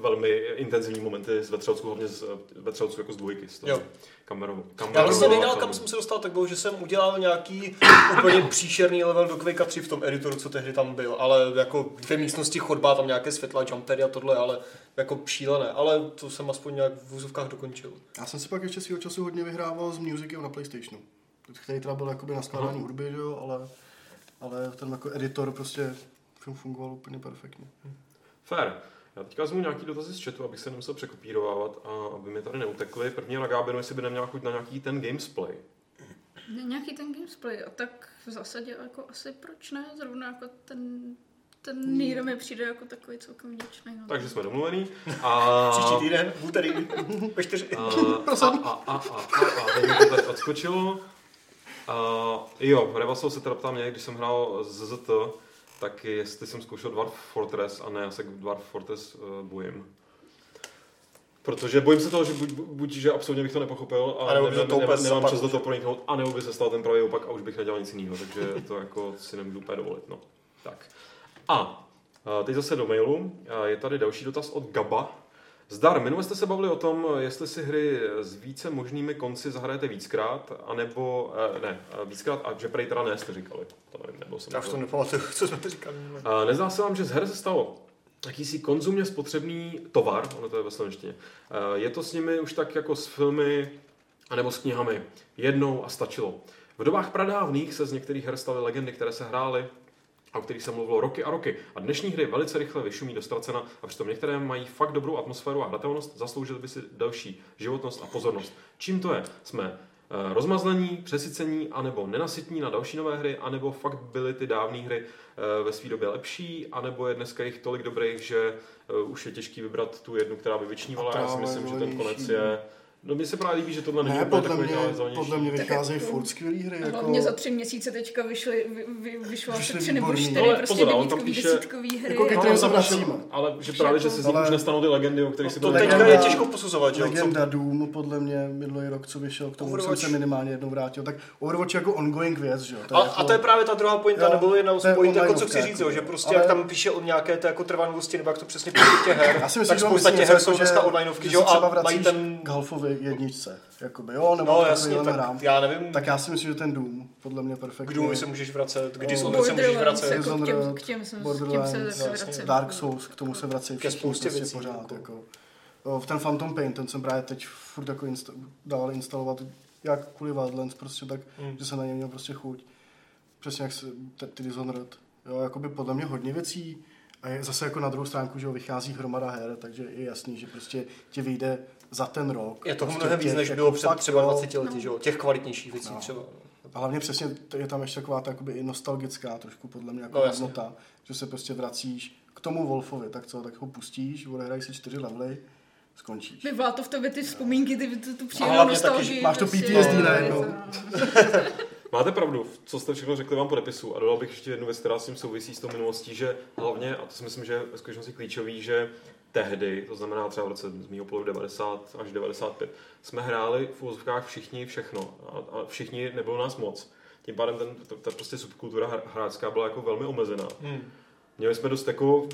velmi intenzivní momenty z Vetřelců, hlavně z Vetřelců jako z dvojky, Jo. kamerou. kamerou Já vlastně a nejdál, tam- kam jsem se dostal, tak bylo, že jsem udělal nějaký úplně příšerný level do Quake 3 v tom editoru, co tehdy tam byl, ale jako dvě místnosti chodba, tam nějaké světla, jumpery a tohle, ale jako šílené, ale to jsem aspoň nějak v úzovkách dokončil. Já jsem si pak ještě svýho času hodně vyhrával s Musicem na Playstationu. Který teda byl jakoby na skládání hudby, že jo, ale, ale ten jako editor prostě fun- fungoval úplně perfektně. Fair. Já teďka vezmu nějaký dotazy z chatu, abych se nemusel překopírovávat a aby mi tady neutekly. První na Gábinu, jestli by neměla chuť na nějaký ten gamesplay. Nějaký ten gamesplay, a tak v zásadě jako asi proč ne, zrovna jako ten, ten Niro mi přijde jako takový celkem vděčný. No. Takže jsme domluvení. A... Příští týden, v úterý, ve čtyři. A, a, a, a, a, a, a, to tady odskočilo. A, jo, Revasol se teda ptá mě, když jsem hrál z ZT, tak jestli jsem zkoušel Dwarf Fortress a ne, já se k Dwarf Fortress uh, bojím. Protože bojím se toho, že buď, buď že absolutně bych to nepochopil a, A nebo by to úplně nemám čas do toho proniknout, a nebo by se stal ten pravý opak a už bych nedělal nic jiného, takže to jako si nemůžu úplně dovolit. No. Tak. A, teď zase do mailu. Je tady další dotaz od Gaba. Zdar, minule jste se bavili o tom, jestli si hry s více možnými konci zahrajete víckrát, anebo, eh, ne, víckrát a že prej teda ne, jste říkali. To nevím, nebyl jsem Já už to. nepamatuju, [LAUGHS] co jsme to říkali. Nezdá se vám, že z her se stalo jakýsi konzumně spotřebný tovar, ono to je ve slovenštině. Eh, Je to s nimi už tak jako s filmy anebo s knihami. Jednou a stačilo. V dobách pradávných se z některých her staly legendy, které se hrály o kterých se mluvilo roky a roky. A dnešní hry velice rychle vyšumí do ztracena a přitom některé mají fakt dobrou atmosféru a hratelnost, zasloužily by si další životnost a pozornost. Čím to je? Jsme eh, rozmazlení, přesycení, anebo nenasytní na další nové hry, anebo fakt byly ty dávné hry eh, ve své době lepší, anebo je dneska jich tolik dobrých, že eh, už je těžký vybrat tu jednu, která by vyčnívala. Já si myslím, že ten konec je... No mně se právě líbí, že tohle není Ne, úplně podle takový mě, podle mě Tak vycházejí jako- furt skvělý hry. Jako, Hlavně za tři měsíce teďka vyšly, vy, vy, vyšlo asi tři nebo čtyři Ale prostě pozor, on píše- desítkový hry. jako ke a- kterým se ale, vracíme. ale že právě, že se z nich už nestanou ty legendy, o kterých si To teďka je těžko posuzovat, že jo? co- Legenda Doom, podle mě, minulý rok, co vyšel, k tomu jsem se minimálně jednou vrátil. Tak Overwatch je jako ongoing věc, že jo? A, jako, a to je právě ta druhá pointa, nebo jedna to je z point, jako co chci říct, jo, jako, že prostě jak tam píše o nějaké té jako trvanlivosti, nebo jak to přesně píše těch her, Já si myslím, tak spousta těch her jako, jsou dneska onlineovky, že jo, a mají ten... Halfovi jedničce, jakoby, jo, nebo No jasně, hrám. tak já nevím, Tak já si myslím, že ten Dům, podle mě perfektně. k Doomu se můžeš vracet, k. Dishonored se můžeš vracet. jako k těm, k těm, jsem, k těm se jasně, vracím. Dark Souls, k tomu se vracejí Ke všichni spoustě prostě věcí, pořád. jako. Jako. V ten Phantom Pain, ten jsem právě teď furt jako insta- dával instalovat, jak kvůli Wildlands, prostě tak, Hmm. že jsem na něj měl prostě chuť. Přesně jak se, te- ty Dishonored. Jo, jakoby podle mě hodně věcí. A je zase jako na druhou stránku, že jo, vychází hromada her, takže je jasný, že prostě ti vyjde za ten rok. Je toho prostě mnohem víc, než jako bylo před fakt, třeba jo. 20 lety, že jo, těch kvalitnějších věcí No. třeba. A hlavně přesně je tam ještě taková ta jakoby i nostalgická trošku podle mě jako No, hodnota, že se prostě vracíš k tomu Wolfovi, tak co, tak ho pustíš, odehraješ si čtyři levely, skončíš. Vyvolá to v tobě ty vzpomínky, ty, tu, tu příjemnou hlavně taky, nostalgii. že máš to prostě. PTSD No, najednou. je to- [LAUGHS] Máte pravdu, co jste všechno řekli vám podepisu a dodal bych ještě jednu věc, která s tím souvisí s tou minulostí, že hlavně, a to si myslím, že je ve skutečnosti klíčový, že tehdy, to znamená třeba v roce z mého pohledu 90 až 95, jsme hráli v úzovkách všichni všechno a, a všichni nebylo nás moc. Tím pádem ten, ta, ta prostě subkultura hráčská byla jako velmi omezená. Hmm. Měli jsme dost jako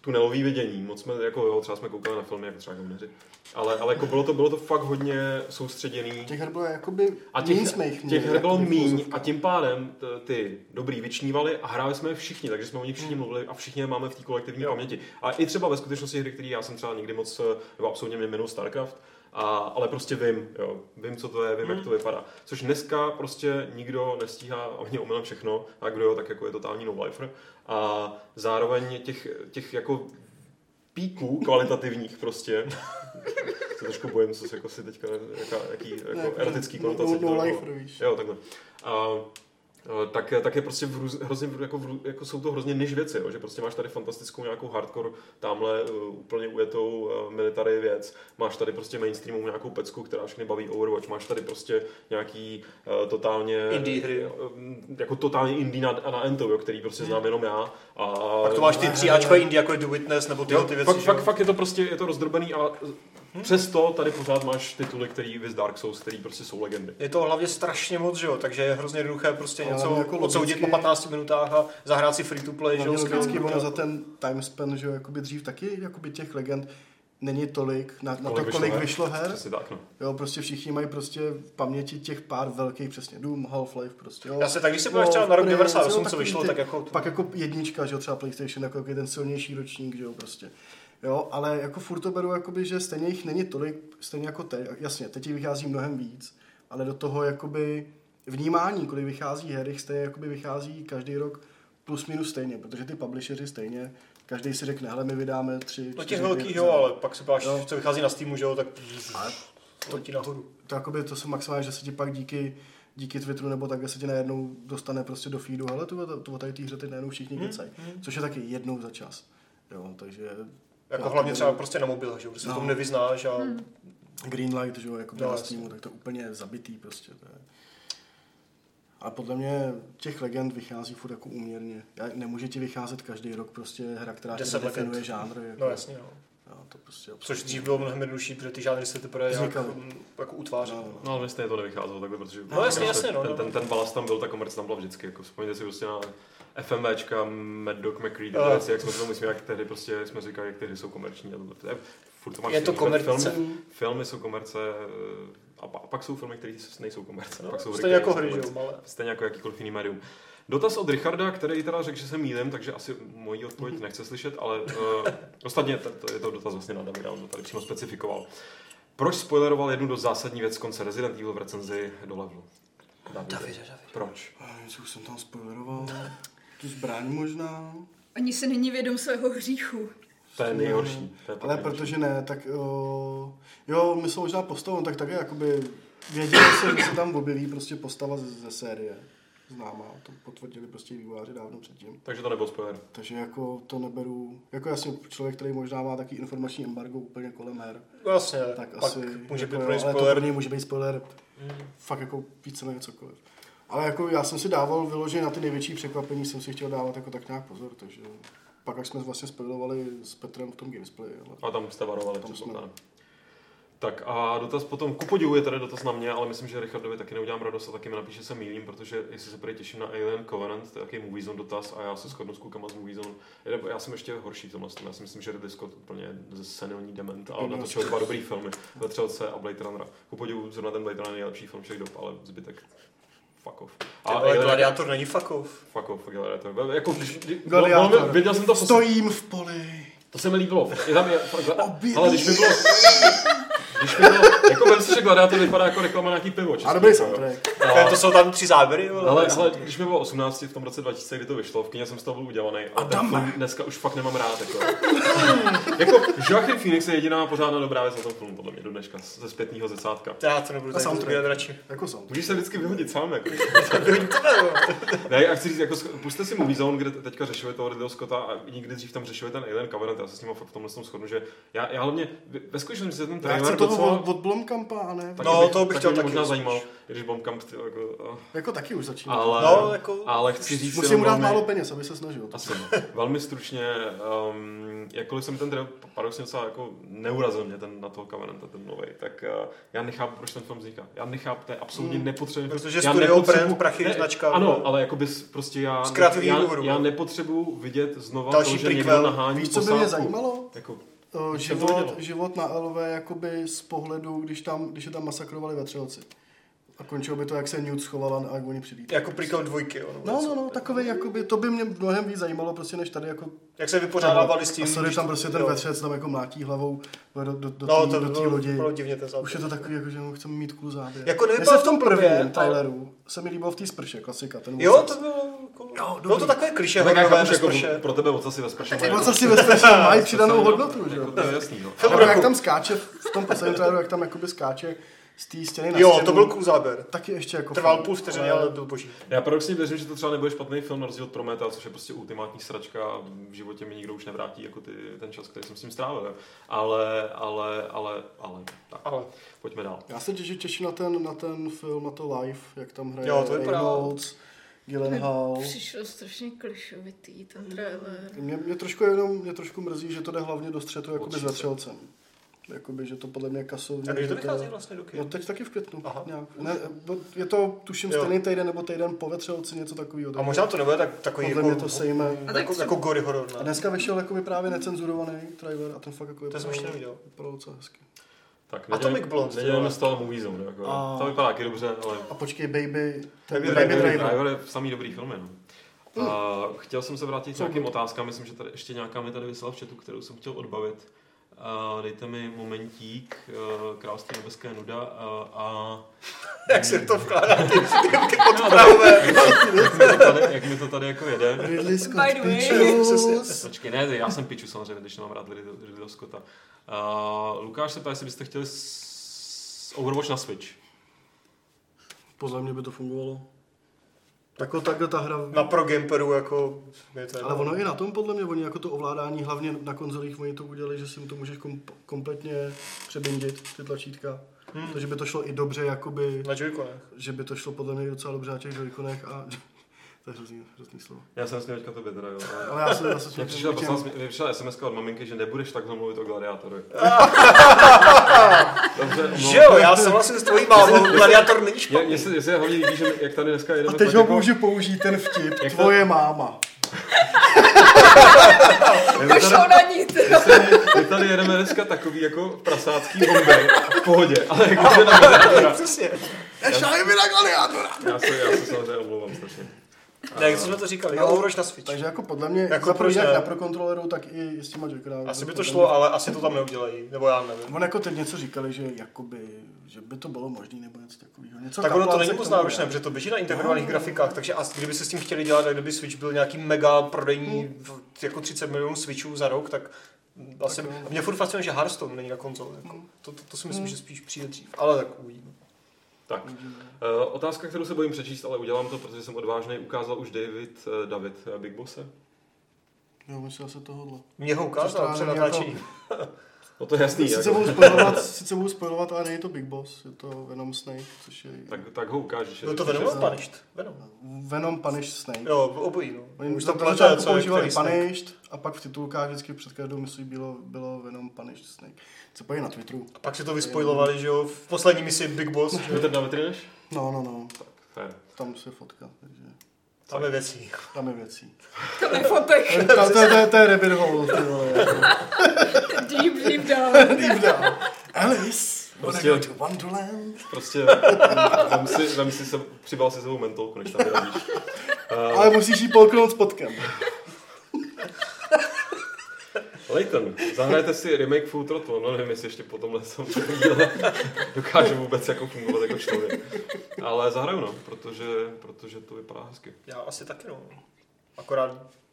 tunelový vidění, moc jsme, jako jo, třeba jsme koukali na filmy, jako třeba Gomneři. Ale, ale jako bylo to, bylo to fakt hodně soustředěný. Těch her bylo jakoby A míň těch, jsme jich těch měli, her bylo míň a tím pádem t- ty dobrý vyčnívali a hráli jsme je všichni, takže jsme o nich všichni mluvili a všichni je máme v té kolektivní paměti. A i třeba ve skutečnosti hry, které já jsem třeba nikdy moc, eh, nebo absolutně mě minul StarCraft, a, ale prostě vím, jo, vím, co to je, vím, jak to vypadá. Což dneska prostě nikdo nestíhá a mě omylem všechno, a kdo jo, tak jako je totální no-lifer. A zároveň těch, těch jako píků kvalitativních prostě. [LAUGHS] se trošku bojím, co se jako si teďka, jaká, jaký jako Ne, erotický no- konotace. no- no to bylo. lifer, víš. Jo, takhle. A Eh, tak, tak je prostě v růz, hrozně, jako, v, jako jsou to hrozně niž věci, jo? že prostě máš tady fantastickou nějakou hardcore, tamhle uh, úplně ujetou uh, military věc, máš tady prostě mainstreamovou nějakou pecku, která všechny baví Overwatch, máš tady prostě nějaký uh, totálně... Indie hry. Uh, jako totálně indie na, na Ento, jo, který prostě znám jenom já. A, Pak to máš ty tři Ačkové indie, jako je The Witness, nebo tyhle Jo, ty věci, fakt, fakt, fakt je to prostě je to rozdrobený a přesto tady pořád máš tituly, který vys Dark Souls, který prostě jsou legendy. Je to hlavně strašně moc, že jo, takže je hrozně jednoduché prostě Ale něco jako odsoudit po logicky- 15 minutách a zahrát si free to play, že jo, logicky ono za ten time span, že jo, jakoby dřív taky, jakoby těch legend není tolik na, na to, vyšlo kolik her? vyšlo her. Přesně tak, no. Jo, prostě všichni mají prostě v paměti těch pár velkých, přesně Doom, Half-Life, prostě. Jo. Já se tak, když se podíváš třeba na rok Prince, 98, jo, co vyšlo, ty- tak jako... Pak jako jednička, že jo, třeba PlayStation, jako ten silnější ročník, že jo, prostě. Jo, ale jako furt to beru, jakoby, že stejně jich není tolik, stejně jako teď. Jasně, teď jich vychází mnohem víc, ale do toho jakoby vnímání, kolik vychází her, jich stejně jakoby vychází každý rok plus minus stejně, protože ty publisheři stejně, každý si řekne, hele, my vydáme tři, No čtyři, těch velkých jo, ale pak se páš, Jo. co vychází na Steamu, že jo, tak Ale to letí nahoru. to, jakoby, to jsou maximálně, že se ti pak díky, díky Twitteru nebo takhle se ti najednou dostane prostě do feedu, hele, tu, tu, tu tady té hře teď najednou všichni Hmm, kecají, což je taky jednou za čas. Jo, takže Jako Já hlavně třeba prostě na mobilech, že se v No. tom nevyznáš a Greenlight, že jo, jako No, na. Steamu, tak to úplně zabitý prostě. To je. A podle mě těch legend vychází furt jako úměrně. Já- Nemůže ti vycházet každý rok prostě hra, která ti Deset definuje legend. žánr. Jako, no jasně, no. Jo, to prostě Což dřív bylo mnohem jednodušší, protože ty žánry se teprve nějak jako utváří. No, no. No ale stejně to nevycházelo takhle, protože No, jasně, jasně, no, ten, no. ten, ten balast tam byl, ta komerce tam byla vždycky. Jako, vzpomněte si prostě na FMVčka, Mad Dog McCree, tyhle Jo. věci, jak jsme tomu myslím, jak tehdy prostě jsme říkali, jak ty hry jsou komerční. A tohle. To je, furt to máš Je to komerce. Filmy, filmy jsou komerce eh, a, pa, a pak jsou filmy, které nejsou komerce. No, pak jsou stejně jako hry. Stejně jako jakýkoliv jiný médium. Dotaz od Richarda, který teda řekl, že se mýlím, takže asi moji Mhm. odpověď nechce slyšet, ale uh, ostatně to, to, je to dotaz vlastně na Davida, on to tady přímo specifikoval. Proč spoileroval jednu do zásadní věc z konce Resident Evil v recenzi do levelu? Davide. Davide. Proč? A něco už jsem tam spoileroval. [LAUGHS] Tu zbraň možná. Ani se není vědom svého hříchu. To je nejhorší. To je Ale nejhorší. protože ne, tak jo, jo my jsme možná postavou, tak také jakoby věděli se, že se tam objeví prostě postava ze, ze série. Známá, to potvrdili prostě vývojáři dávno předtím. Takže to nebyl spoiler. Takže jako to neberu, jako jasně člověk, který možná má taky informační embargo úplně kolem her, No Jasně, tak asi, může jako být jo, ně ale to spoiler. může být spoiler fakt jako víceméně cokoliv. Ale jako já jsem si dával vyloženě na ty největší překvapení, jsem si chtěl dávat jako tak nějak pozor, takže pak až jsme vlastně spoilovali s Petrem v tom gamesplay, ale A tam jste varovali, Tam jsme. Tak a dotaz potom, ku podivu je tady dotaz na mě, ale myslím, že Richardovi taky neudělám radost a taky mi napíše, že se mýlím, protože jestli se prý těším na Alien Covenant, to je taky Movie Zone dotaz a já se shodnu s klukama z Movie Zone. Já- jsem ještě horší v tomhle, tom. já si myslím, že Ridley Scott úplně senilní dement, ale natočil dva dobrý filmy, ve Třelce a Blade Runnera. Ku podivu zrovna ten Blade Runner je nejlepší film všech dob, ale zbytek fuck off. Ty vole, Gladiátor není fuck off. Fuck off, Gladiator. Jako, když, Gladiátor. no, no, věděl jsem to, Stojím v poli. to se mi líbilo. Je tam, je, ale když mi bylo, když mi bylo, jako vem si, že Gladiátor vypadá jako reklama na nějaký pivo. A český, dobrý jako, jo. soundtrack. To jsou tam tři záběry, vole. Ale, ale když mi bylo 18 v tom roce 2000, kdy to vyšlo, v kyně jsem z toho byl udělaný. A Adame. film dneska už fakt nemám rád. Jako, jako Joachim Phoenix je jediná pořádná dobrá věc na tom filmu, podle mě, do dneška, ze zpětního zrcátka. Já to nebudu A tady soundtrack. radši. Jako soundtrack. Můžeš se vždycky vyhodit sám, jako. [LAUGHS] Ne, já chci říct, jako, puste si Movie Zone, kde teďka řešili toho Ridley Scotta a nikdy dřív tam řešili ten Alien Covenant, já se s ním fakt v tomhle tom shodnu, že já, já hlavně, ve skutečnosti se ten Já trailer chci toho docela, od, od Blomkampa, a ne? taky No, toho bych chtěl taky možná spíš. zajímal, když Blomkamp, ty, jako, uh, Jako taky už začíná. ale, No, jako- ale chci říct, Musím mu dát velmi- málo peněz, aby se snažil. Asi no. Velmi stručně, um, jakkoliv jsem ten trailer paradoxně docela jako neurazil mě ten na toho Covenanta, ten nový, tak uh, já nechápu, proč ten film vzniká. Já nechápu, to je absolutně Hmm. nepotřebné. Protože já studio, nepotřebuji- brand, prachy, značka, Ano, vole. ale jako bys prostě já, já, důvodu, já vole. nepotřebuju vidět znova Další to, že někdo nahání Víš, co by mě zajímalo? Jako, Život, život na LV jakoby z pohledu, když, tam, když je tam masakrovali ve Třelci. A končilo by to, jak se Newt schovala a jak oni přilítali. Jako prequel dvojky, jo. No, něco. no, no, takový, jakoby, to by mě mnohem víc zajímalo, prostě, než tady jako... Jak se vypořádávali s tím. a sorry, tam prostě ten vetřec tam jako mlátí hlavou do, do, do, do, No, tý- to do té lodi. bylo divně ten záběr. Už je to takový, jako, že no, chceme mít záběr. Jako se v tom prvním traileru se mi líbilo v té sprše, klasika. Ten Jo, to bylo... Jako, Jo, bylo dobrý. to takové kliše tak hororové že ve jako sprše. pro tebe ocasy ve sprše Ty ocasy ve sprše [LAUGHS] mají přidanou hodnotu, že jo. Jako, to je jasný, no. Jak tam skáče v tom posledním traileru, jak tam jakoby skáče z té stěny na Jo, stěnu, to byl cool záběr. taky ještě jako Trval půl vteřiny, ale byl boží. Já paradoxně věřím, že to třeba nebude špatný film na rozdíl od Prometa, což je prostě ultimátní sračka a v životě mi nikdo už nevrátí jako ty, ten čas, který jsem s tím strávil. jo. Ale, ale, ale, ale, tak, Ale pojďme dál. Já se těším, těším na ten, na ten film, na to live, jak tam hraje Jo, to Reynolds, Gyllenhaal. Přišlo strašně klišovitý ten trailer. Mě, mě, trošku jenom, mě trošku mrzí, že to jde hlavně do střetu jakoby s vetřelcem. Jakoby, že to podle mě kasovně. a když to vychází vlastně do No kina? teď taky v květnu. Aha. Nějak. Ne, je to, tuším, Jo. stejný týden nebo týden po vetřelci, něco takového. A možná to nebude tak, takový Podle jako, mě to sejme. A tak jako, třeba- jako gory horror, A ne? dneska vyšel jakoby právě necenzurovaný trailer a ten fakt jako To jsem ještě neviděl. vypadal docela hezky. Tak, Atomic Blonde, Nedělám z toho movie zone. Jako. A- To vypadá taky dobře, ale A počkej, Baby, ten Baby Baby, Driver. Driver. Je samý dobrý filmy. No. A chtěl jsem se vrátit k nějakým otázkám, myslím, že tady ještě nějaká mi tady vysela v chatu, kterou jsem chtěl odbavit. A dejte mi momentík, eh, království nebeské nuda a, a [LAUGHS] Jak si to vkládá ty, ty [LAUGHS] podpravové. jak, mi to tady, jak mi to tady jako jede. Ridley Scott By the way. Pictures. Počkej, ne, já jsem piču samozřejmě, když nemám rád Ridley Ridley Scotta. Uh, Lukáš se ptá, jestli byste chtěli s Overwatch na Switch. Podle mě by to fungovalo. Jako takhle ta hra... Na pro gamperu jako... To Ale ono i na tom podle mě, oni jako to ovládání, hlavně na konzolích, oni to udělali, že si to můžeš kom- kompletně přebindit, ty tlačítka. Hmm. Takže by to šlo i dobře, jakoby, Na joyconech. že by to šlo podle mě docela dobře na těch joyconech a to je hrozný, hrozný slovo. Já jsem s ním teďka tobě teda, jo. ale- Ale já se zase přišla, poslal, mě přišla SMS od maminky, že nebudeš takhle mluvit o gladiátorovi. [LAUGHS] Dobře, no. Že jo, já souhlasím s tvojí [LAUGHS] mámou, gladiátor není špatný. mně, se, hlavně líbí, že jak tady dneska jedeme A teď ho jako, můžu použít ten vtip, to- tvoje máma. my tady, Došlo na ní, my tady jedeme dneska takový jako prasácký bomby v pohodě, ale jak už je na gladiátora. [LAUGHS] Přesně. Mi na gladiátora! Já se, já se samozřejmě omlouvám strašně. Ne, co jsme to říkali? No, Jo, Overwatch na Switch. Takže jako podle mě, Jako jako proč jak na pro kontroleru, tak i s těma joyconama. Asi by to šlo, ale asi to tam neudělají. Nebo já nevím. On jako teď něco říkali, že jakoby, že by to bylo možné nebo něco takového. Něco Tak ono to není moc náročné, protože to běží na integrovaných grafikách, takže asi kdyby se s tím chtěli dělat, tak kdyby Switch byl nějaký mega prodejní v- jako 30 milionů Switchů za rok, tak asi, jo. mě furt fascinuje, že Hearthstone není na konzoli. Jako. To, to, to, si myslím, že spíš přijde dřív. Ale tak uvidíme. Tak, uh, otázka, kterou se bojím přečíst, ale udělám to, protože jsem odvážný, ukázal už David, uh, David uh, Big Bosse. Jo, myslel se tohohle. Mě ho ukázal před. [LAUGHS] No to je jasný, Sice jako, budu spojovat, sice budu spojovat, ale není to Big Boss, je to Venom Snake, což je tak, tak ho ukážeš. Byl to Což je- Venom nebo Punished? Venom. Venom Punish Snake. Jo, obojí. No. Oni Už tam to to začátku co je používali. Punished a pak v titulkách vždycky před každou misí bylo, bylo Venom Punished Snake. Co pojí na Twitteru. A pak si to vyspojovali, že jo, v poslední misi Big Boss, že Vy David jdeš? No, no, no, Tak, fair. tam se fotka, takže Tam je věcí. tam je věcí. To je fotek. To, to, to, to, to je rabbit hole, ty vole. [LAUGHS] Deep, deep down. [LAUGHS] Deep down. Alice, wanna Prostě- go to Wonderland? Prostě vem si, vem si se, přibal si sebou mentolku, než tam vyrazíš. Uh, [LAUGHS] Ale musíš jí polknout s potkem. [LAUGHS] Layton, zahrajete si remake Full Throttle, no nevím, jestli ještě po tomhle jsem dokážu vůbec jako fungovat jako člověk. Ale zahraju no, protože, protože to vypadá hezky. Já asi taky no. Akorát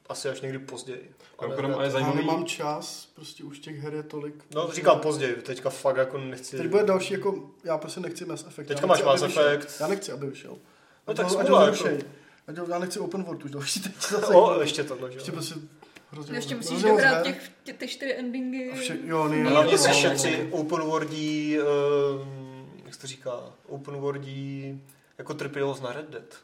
asi až někdy později. Ale Mimochodem, ne- a je Já zajímavý, nemám čas, prostě už těch her je tolik. No říkám později, teďka fakt jako nechci. Teď bude další, jako, já prostě nechci Mass Effect. Teďka máš Mass. Effect. Já nechci, aby vyšel. No tak smůla, jako. Ať Já nechci open world už další teď [LAUGHS] zase. No, ještě tohle, že Ještě prostě hrozně Ještě musíš hrozně těch, tě, ty čtyři endingy. A vše, jo, nej, Hlavně si no, všetci no. open worldí, um, jak se to říká, open worldí, jako trpělost na Red Dead.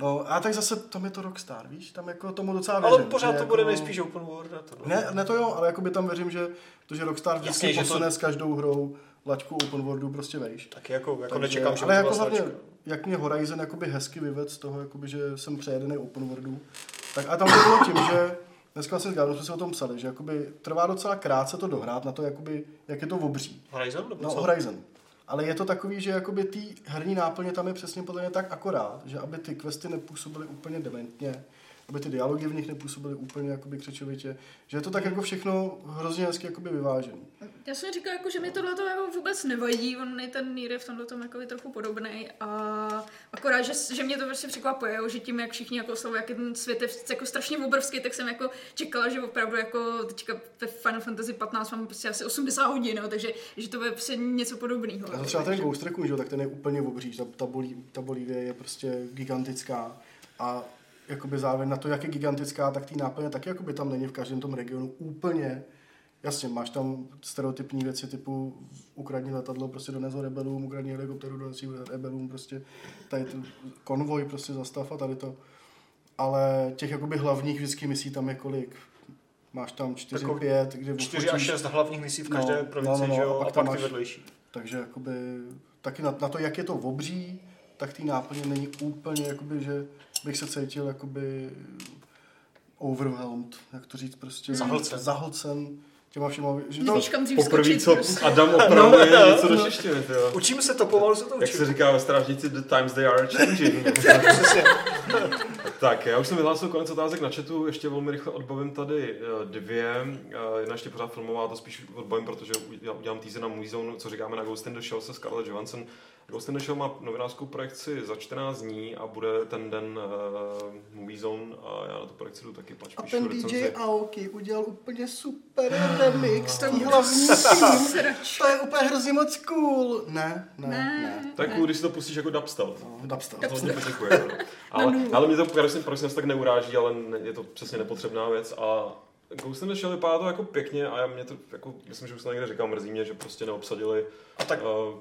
No, a tak zase tam je to Rockstar, víš? Tam jako tomu docela Ale věřím. pořád že to bude jako- nejspíš open world. a To. Ne, ne to jo, ale jakoby tam věřím, že to, že Rockstar vždycky Jasně, že to- posune s každou hrou laťku open worldu prostě vejš. Taky jako, jako Takže- nečekám, že ale by jako hlavně, jak mě Horizon jakoby hezky vyved z toho, jakoby, že jsem přejedený open worldu, tak a tam to bylo tím, že dneska vlastně s Gavnou jsme si o tom psali, že jakoby trvá docela krátce to dohrát na to, jakoby, jak je to obří. Horizon? Nebo No, co? Horizon. Ale je to takový, že jakoby ty herní náplně tam je přesně podle mě tak akorát, že aby ty questy nepůsobily úplně dementně, aby ty dialogy v nich nepůsobily úplně jakoby křečovitě, že je to tak jako všechno hrozně hezky jakoby vyvážený. Já jsem říkal, jako, že mi tohle jako vůbec nevadí, on je ten Nier je v tomhle tom jako trochu podobný a akorát, že, že mě to prostě překvapuje, že tím, jak všichni jako slovo, jak je ten svět je jako strašně obrovský, tak jsem jako čekala, že opravdu jako teďka ve Final Fantasy 15 mám prostě asi 80 hodin, jo, takže že to bude prostě něco podobného. A to třeba ten Ghost Recon, že jo, tak ten je úplně obří, ta, ta, bolí, ta Bolívie je prostě gigantická a jakoby zároveň na to, jak je gigantická, tak ty náplně taky jakoby tam není v každém tom regionu úplně. Jasně, máš tam stereotypní věci typu ukradni letadlo, prostě dones ho rebelům, ukradni helikopteru, dones ho rebelům, prostě tady tu konvoj prostě zastav a tady to. Ale těch jakoby hlavních vždycky misí tam je kolik? Máš tam 4, Jako 5, kde 4 až odfotíš- 6 hlavních misí v No, každé no, provincii, no, no, že jo, a pak a tam pak ty máš- vedlejší. Takže jakoby taky na, na, to, jak je to obří, tak ty náplně není úplně, jakoby, že bych se cítil jakoby overwhelmed, jak to říct, prostě Zahlcen. zahlcen těma všema, že to, dřív Poprvé, co prostě. Adam [LAUGHS] opravuje něco do češtiny, jo. Učíme se to, pomalu se to Jak se říká ve strážnici, the times they are changing. [LAUGHS] Tak, já už jsem vyhlásil konec otázek na chatu, ještě velmi rychle odbavím tady eh, dvě. Eh, Jedna ještě pořád filmová, to spíš odbavím, protože udělám- udělám teaser na Movie Zone, co říkáme na Ghost in the Shell se Scarlett Johansson. Ghost in the Shell má novinářskou projekci za 14 dní a bude ten den uh, Movie Zone a já na tu projekci jdu taky pač a ten DJ recenzi. Aoki udělal úplně super remix, To tý hlavní tým, [LAUGHS] to je úplně hrozně moc cool. Ne, ne, Ne. ne. To je cool, když si to pustíš jako dubstep. No, dubstep. To hodně poděkuje. no. Ale, ale mě to prosím, prosím tak neuráží, ale je to přesně nepotřebná věc a Ghost in the Shell vypadá to jako pěkně a já mě to, jako, myslím, že už jsem to někde říkal, mrzí mě, že prostě neobsadili A tak uh,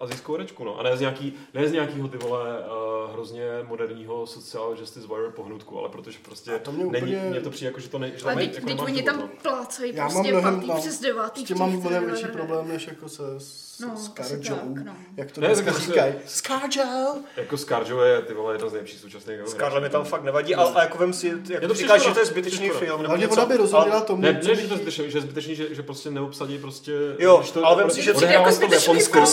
azijskou herečku, no. A ne z, nějaký, ne z nějakého ty vole uh, hrozně moderního social justice warrior pohnutku, ale protože prostě A to mě není, úplně- mně to přijde jako, že to, ne, že Ale teď, jako teď oni tam no. plácají Já mám prostě mnohem, pátý no, přes devátý. S tím mám mnohem větší problém, než jako se s, No, s asi Scarjou, tak, no. jak to Ne, dneska prostě- říkají. Scarjo! Jako Scarjo je ty vole jedna z nejlepších současných Scarlett mi tam fakt nevadí, ale a jako vem si, jak Je to říkáš, že to je je to zbytečný film, něco, ona by rozuměla ale- tomu, Ne, že, je zbytečný, že je zbytečný, že, že prostě neobsadí prostě... Jo, ale vem si, že jako to v zbytečný Japonsku. film.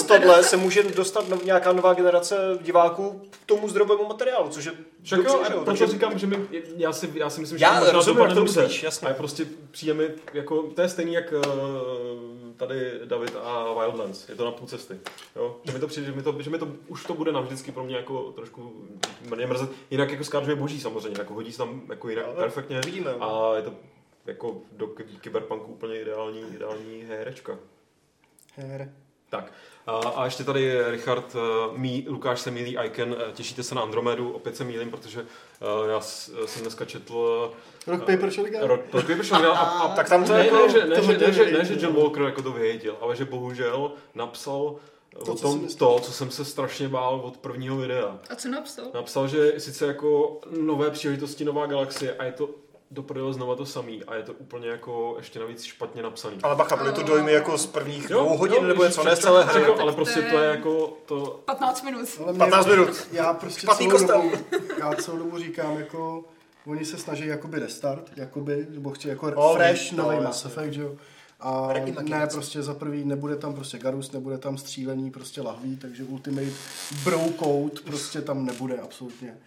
Se může dostat nov, nějaká nová generace diváků k tomu zdrojovému materiálu, což je Však jo, dobře, že a jo, proto takže- říkám, že mi, já, si, já si myslím, že Já to možná rozumím, jak to dobře. myslíš, jasně. A je prostě přijde mi, jako, to je stejný jak uh, tady David a Wildlands. Je to na půl cesty. Jo? Že, mi to přijde, že, mi to, že mi to, už to bude navždycky pro mě jako trošku mě mrzet. Jinak jako Scarjo je boží samozřejmě, jako hodí se tam jako jinak Ale perfektně. uvidíme. A je to jako do ky- kyberpunku úplně ideální, ideální herečka. Her. Tak. A, a ještě tady Richard, uh, mí, Lukáš se milí Icon, uh, těšíte se na Andromedu, opět se mýlím, protože uh, já jsem dneska četl Rock Paper Shotgun? Rock, Rock Paper Shotgun a, a, Tak [LAUGHS] tam to ne, jako- ne, že, ne, to že, ne, že, ne, že John. Walker jako to vyhejtil, ale že bohužel napsal To, o co tom myslíš. to, co jsem se strašně bál od prvního videa. A co napsal? Napsal, že sice jako nové příležitosti, nová galaxie a je to do prdele znova to samý a je to úplně jako ještě navíc špatně napsaný. Ale bacha, byly to dojmy jako z prvních Jo, dvou hodin, jo, nebo něco, ne z celé hry. Ale prostě to je jako to, 15 minut. Ale mě- 15 minut. Já prostě Špatný celou kostel. dobu, já celou dobu říkám, jako oni se snaží jakoby restart, jakoby, nebo chci jako No, fresh, no, nový. Mass Effect, že jo. A ne, prostě za prvý nebude tam prostě Garus, nebude tam střílení prostě lahví, takže Ultimate Bro Code prostě tam nebude absolutně.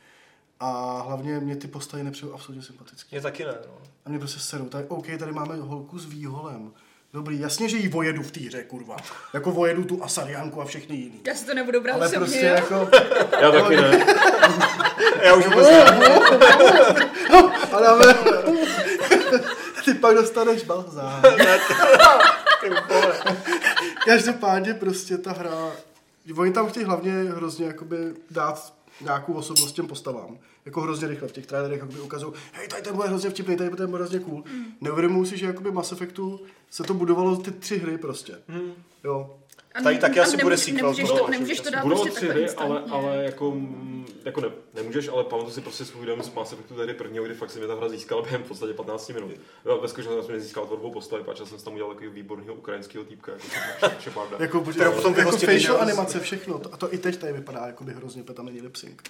A hlavně mě ty postavy nepřijou absolutně sympatický. Mě taky ne, no. A mě prostě serou. Tady, OK, tady máme holku s výholem. Dobrý, jasně, že jí vojedu v té hře, kurva. Jako vojedu tu Asarianku a všechny jiný. Já si to nebudu brát Ale prostě jo. jako... [LAUGHS] já taky ne. [LAUGHS] Já už vůbec ne. [LAUGHS] A dáme... Ty pak dostaneš vole. Každopádně prostě ta hra... Oni tam chtějí hlavně hrozně jakoby dát nějakou osobnost těm postavám. Jako hrozně rychle v těch trailerech jakoby ukazují, hej, tady ten bude hrozně vtipný, tady ten bude hrozně cool. Mm. Neuvědomuji si, že jakoby Mass Effectu se to budovalo ty tři hry prostě. Mm. Jo. A Tady taky asi bude sequel Nemůžeš to, nemůžeš to dát Budou prostě tři hry, ale, ale jako, mm, jako ne, nemůžeš, ale pamatuju si prostě svůj den z Mass Effectu tehdy prvního, kdy fakt si mě ta hra získala během v podstatě 15 minut. Jo, ve skutečnosti jsem nezískal tvorbou postavy, pač jsem tam udělal takový výborného ukrajinského týpka, jako Sheparda. Jako, potom jako facial jo? animace, všechno. A to i teď tady vypadá, jako by hrozně, protože tam není lip sync.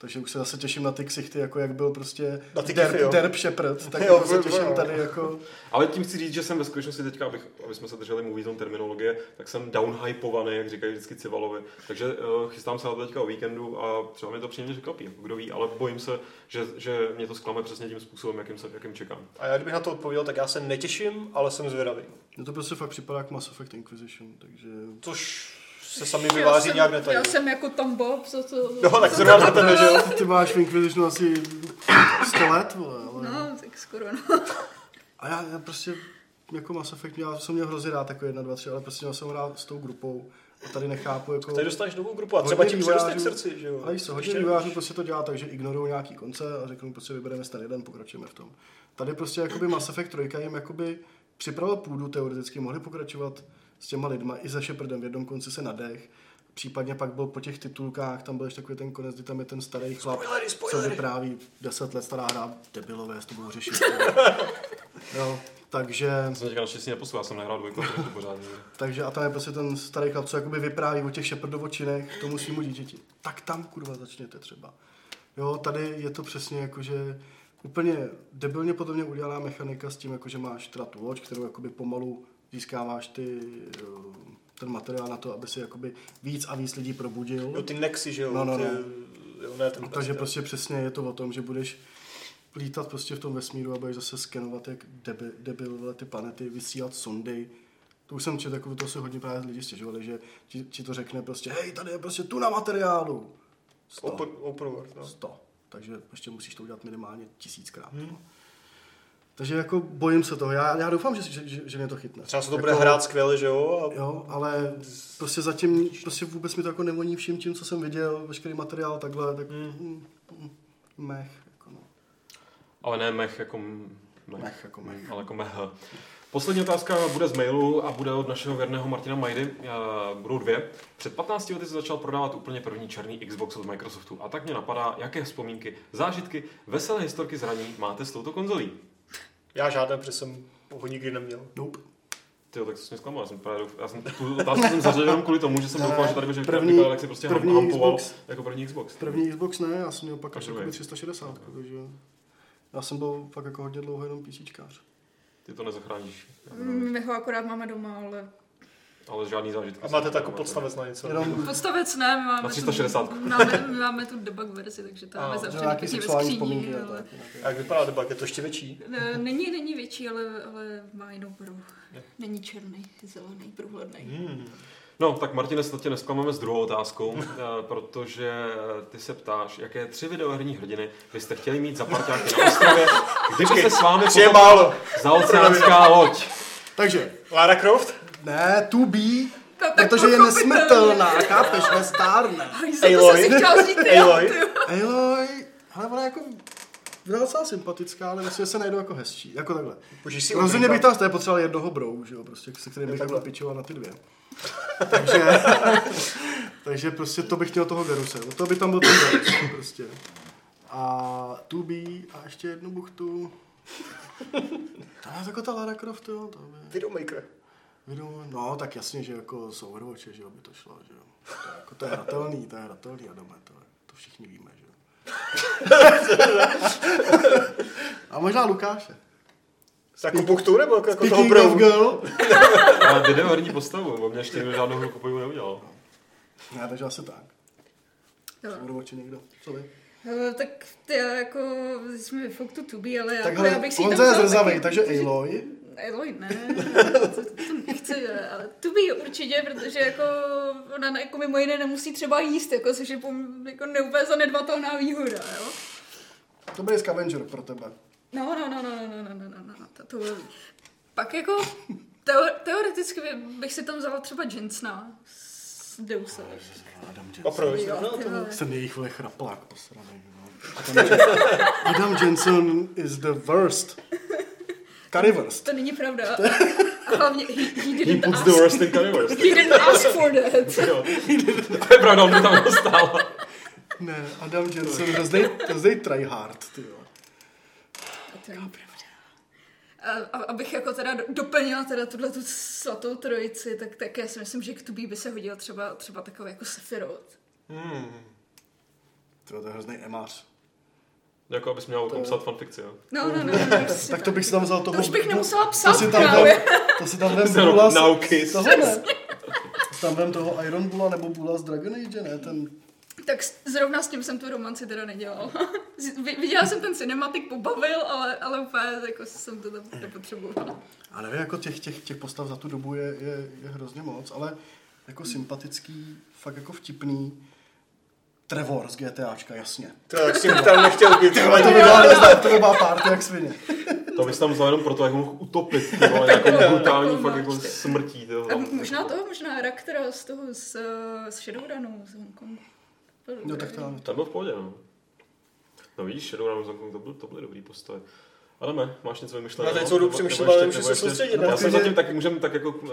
Takže už se zase těším na ty ksichty, jako jak byl prostě Na ty kify, jo. Derp, Derp Shepard, tak [LAUGHS] Jo, jako se těším jo. tady jako... Ale tím chci říct, že jsem ve skutečnosti teďka, abych, aby jsme se drželi movie zone terminologie, tak jsem downhypovaný, jak říkají vždycky Civalovi. Takže uh, chystám se na to teďka o víkendu a třeba mě to příjemně překvapí, jako kdo ví, ale bojím se, že, že mě to zklame přesně tím způsobem, jakým, se, jakým čekám. A já kdybych na to odpověděl, tak já se netěším, ale jsem zvědavý. Mně to prostě fakt připadá jak Mass Effect Inquisition, takže... Což se sami Já vyváří jsem- nějak netají. Já jsem jako Tom Bob, co to... No, tak zrovna na tebe, že jo? Ty máš v Inquisitionu asi 100 let, vole, ale... No, tak skoro no. A já, já prostě jako Mass Effect, já jsem měl hrozně rád jako 1, 2, 3, ale prostě měl jsem rád s tou grupou. A tady nechápu jako... Tady dostaneš novou grupu a třeba ti přiroste k srdci, že jo? Ale víš co, hodně vývojářů prostě to dělá tak, že ignorují nějaký konce a řeknou prostě vybereme ten jeden, pokračujeme v tom. Tady prostě jakoby Mass Effect 3 jim jakoby připravil půdu teoreticky, mohli pokračovat s těma lidma i za Shepardem v jednom konci se nadech. Případně pak byl po těch titulkách, tam byl ještě takový ten konec, kdy tam je ten starý chlap, Spoilery, co spoilery. vypráví 10 let stará hra, debilové, s to budou řešit. [LAUGHS] jo, takže, Já jsem teďka naštěstí neposlal, já jsem nehrál dvojku, to pořádně. takže a tam je prostě ten starý chlap, co jakoby vypráví o těch Shepardovo činech tomu svýmu dítěti. Tak tam kurva začněte třeba. Jo, tady je to přesně jako, že úplně debilně podle mě udělaná mechanika s tím, jako, že máš teda tu loď, kterou jakoby pomalu získáváš ty, eh, ten materiál na to, aby si jakoby víc a víc lidí probudil. Jo, ty nexy, že jo? No, no, ty, no. Jo, ne, ten Takže pes, prostě přesně je to o tom, že budeš lítat prostě v tom vesmíru a budeš zase skenovat jak debil, debil ty planety, vysílat sondy. To už jsem četl, jako to se hodně právě lidi stěžovali, že ti, ti, to řekne prostě, hej, tady je prostě tu na materiálu. Sto. Open, open world, no. Sto. Takže ještě musíš to udělat minimálně tisíckrát. Hmm. Takže jako bojím se toho. Já, já doufám, že, že, že, že mě to chytne. Třeba se to jako, bude hrát skvěle, že jo? A Jo, ale prostě zatím prostě vůbec mi to jako nevoní vším tím, co jsem viděl, veškerý materiál takhle, tak mm. Mech, jako no. Ale ne mech jako mech, Mech jako mech. ale jako meh. Poslední otázka bude z mailu a bude od našeho věrného Martina Majdy. Já- Budou dvě. Před 15 lety se začal prodávat úplně první černý Xbox od Microsoftu. A tak mě napadá, jaké vzpomínky, zážitky, veselé historky zraní máte s touto konzolí. Já žádné, protože jsem ho nikdy neměl. Nope. Ty tak to jsi mě zklamal, já jsem, právě já jsem tu otázku jsem zařadil jenom kvůli tomu, že jsem Ne, doufal, že tady bude první- jak si prostě první hampoval Xbox. jako první Xbox. První Xbox ne, já jsem měl pak až druhý. jakoby 360, takže já jsem byl fakt jako hodně dlouho jenom PCčkář. Ty to nezachráníš. Mm, My ho akorát máme doma, ale Ale žádný zážitky. A máte takový podstavec na něco? Jenom Podstavec ne, my máme, Na 360. Tu, máme, my máme tu debug verzi, takže to máme zavřený pěkně ve a ale... A jak vypadá debug? Je to ještě větší? Ne, Není, není větší, ale, ale má jinou barvu. Není černý, zelený, průhledný. Hmm. No, tak Martine, snad tě nesklameme s druhou otázkou, [LAUGHS] eh, protože ty se ptáš, jaké tři videoherní hrdiny byste chtěli mít za parťáky na [LAUGHS] ostrově, kdyby se s vámi Tři je málo. zaoceánská loď. Takže, Lara Croft? Ne, to be, tak protože je nesmrtelná, chápeš, nestárne. Aloy. Aloy. Aloy, ale ona je jako byla docela sympatická, ale myslím, že se najdou jako hezčí. Jako takhle. Můžeš si Rozhodně bych tam z té potřeboval jednoho brou, že jo, prostě, se kterým bych takhle. pičoval na ty dvě. [LAUGHS] takže, [LAUGHS] takže prostě to bych chtěl toho Geruse. To by tam byl ten Gerus, prostě. A Tubi a ještě jednu buchtu. [LAUGHS] To je jako ta Lara Croft, jo. Videomaker. Video, no, tak jasně, že jako z Overwatche, že jo, by to šlo, že jo. To je, jako, to je hratelný, to je hratelný, Adame, to, to všichni víme, že jo. A možná Lukáše. Jako buchtu nebo jako, jako toho Speaking of brou? girl. Ale videoherní postavu, bo mě ještě žádnou hru kupuju neudělal. Ne, takže asi tak. Overwatche někdo. Co vy? Eh, Tak ty jako, jsme vyfok tu tubi, ale Tak jako, já hele, bych si Honza tam je taky- takže Aloy. Aloy, ne, to, to nechci, ale tubi určitě, protože jako ona jako mimo jiné nemusí třeba jíst, jako, což je jako neúplně zanedbatelná výhoda, jo. To bude scavenger pro tebe. No, no, no, no, no, no, no, no, no, no, to, to Pak jako teo, teoreticky by- bych si tam vzala třeba Jensna z Deuse. Adam Jensen. Opravdu. No, to... Jsem jejich vole chraplák posraný. No. Adam, Jensen, Adam Jensen is the worst. Currywurst. To není pravda. A hlavně he, he He didn't puts ask, the worst in Currywurst. he didn't ask for that. Jo. To je pravda, on to tam dostal. Ne, Adam Jensen, hrozný, hrozný tryhard, ty jo. To není pravda. A, a, abych jako teda do- doplnila teda tuhle tu svatou trojici, tak, tak já si myslím, že k Tubí by se hodil třeba, třeba takový jako Sephiroth. Hmm. To je hrozný emář. Jako abys měl o tom psát fanfikci, jo? No, no, no. no prostě Tak to bych si tam vzal toho... To už bych nemusela to psát si tam právě. vem, to si tam vem [LAUGHS] Bula z- nauky. toho ne. Tam vem toho Iron Bulla nebo Bula z Dragon Age, ne? Ten, Tak zrovna s tím jsem tu romanci teda nedělal. [LAUGHS] Z- vi- Viděla jsem ten cinematik, pobavil, ale, ale úplně jako jsem to tam nepotřebovala. a nevím, jako těch, těch, těch postav za tu dobu je, je, je hrozně moc, ale jako sympatický, fakt jako vtipný. Trevor z GTAčka, jasně. To jak tím tam nechtěl být. Ale to by byla, nezná, to by byla party jak svině. To bys tam vzal jenom proto, jak mohl utopit, ty vole, [LAUGHS] nějakou brutální Takovou fakt jako smrtí, ty A vole. možná toho, možná Raktera z toho, z, eh, z Shadowrunu, z Hongkongu. To No tak to Ten byl v pohodě, no. No vidíš, Shadowrun Hongkong, to, byl, to byly dobrý postavy. Adame, máš něco vymyšleného? Já teď Nebo- přemýšlím, nebo ale nemůžu se soustředit, Já no. jsem zatím tak, můžeme tak jako uh,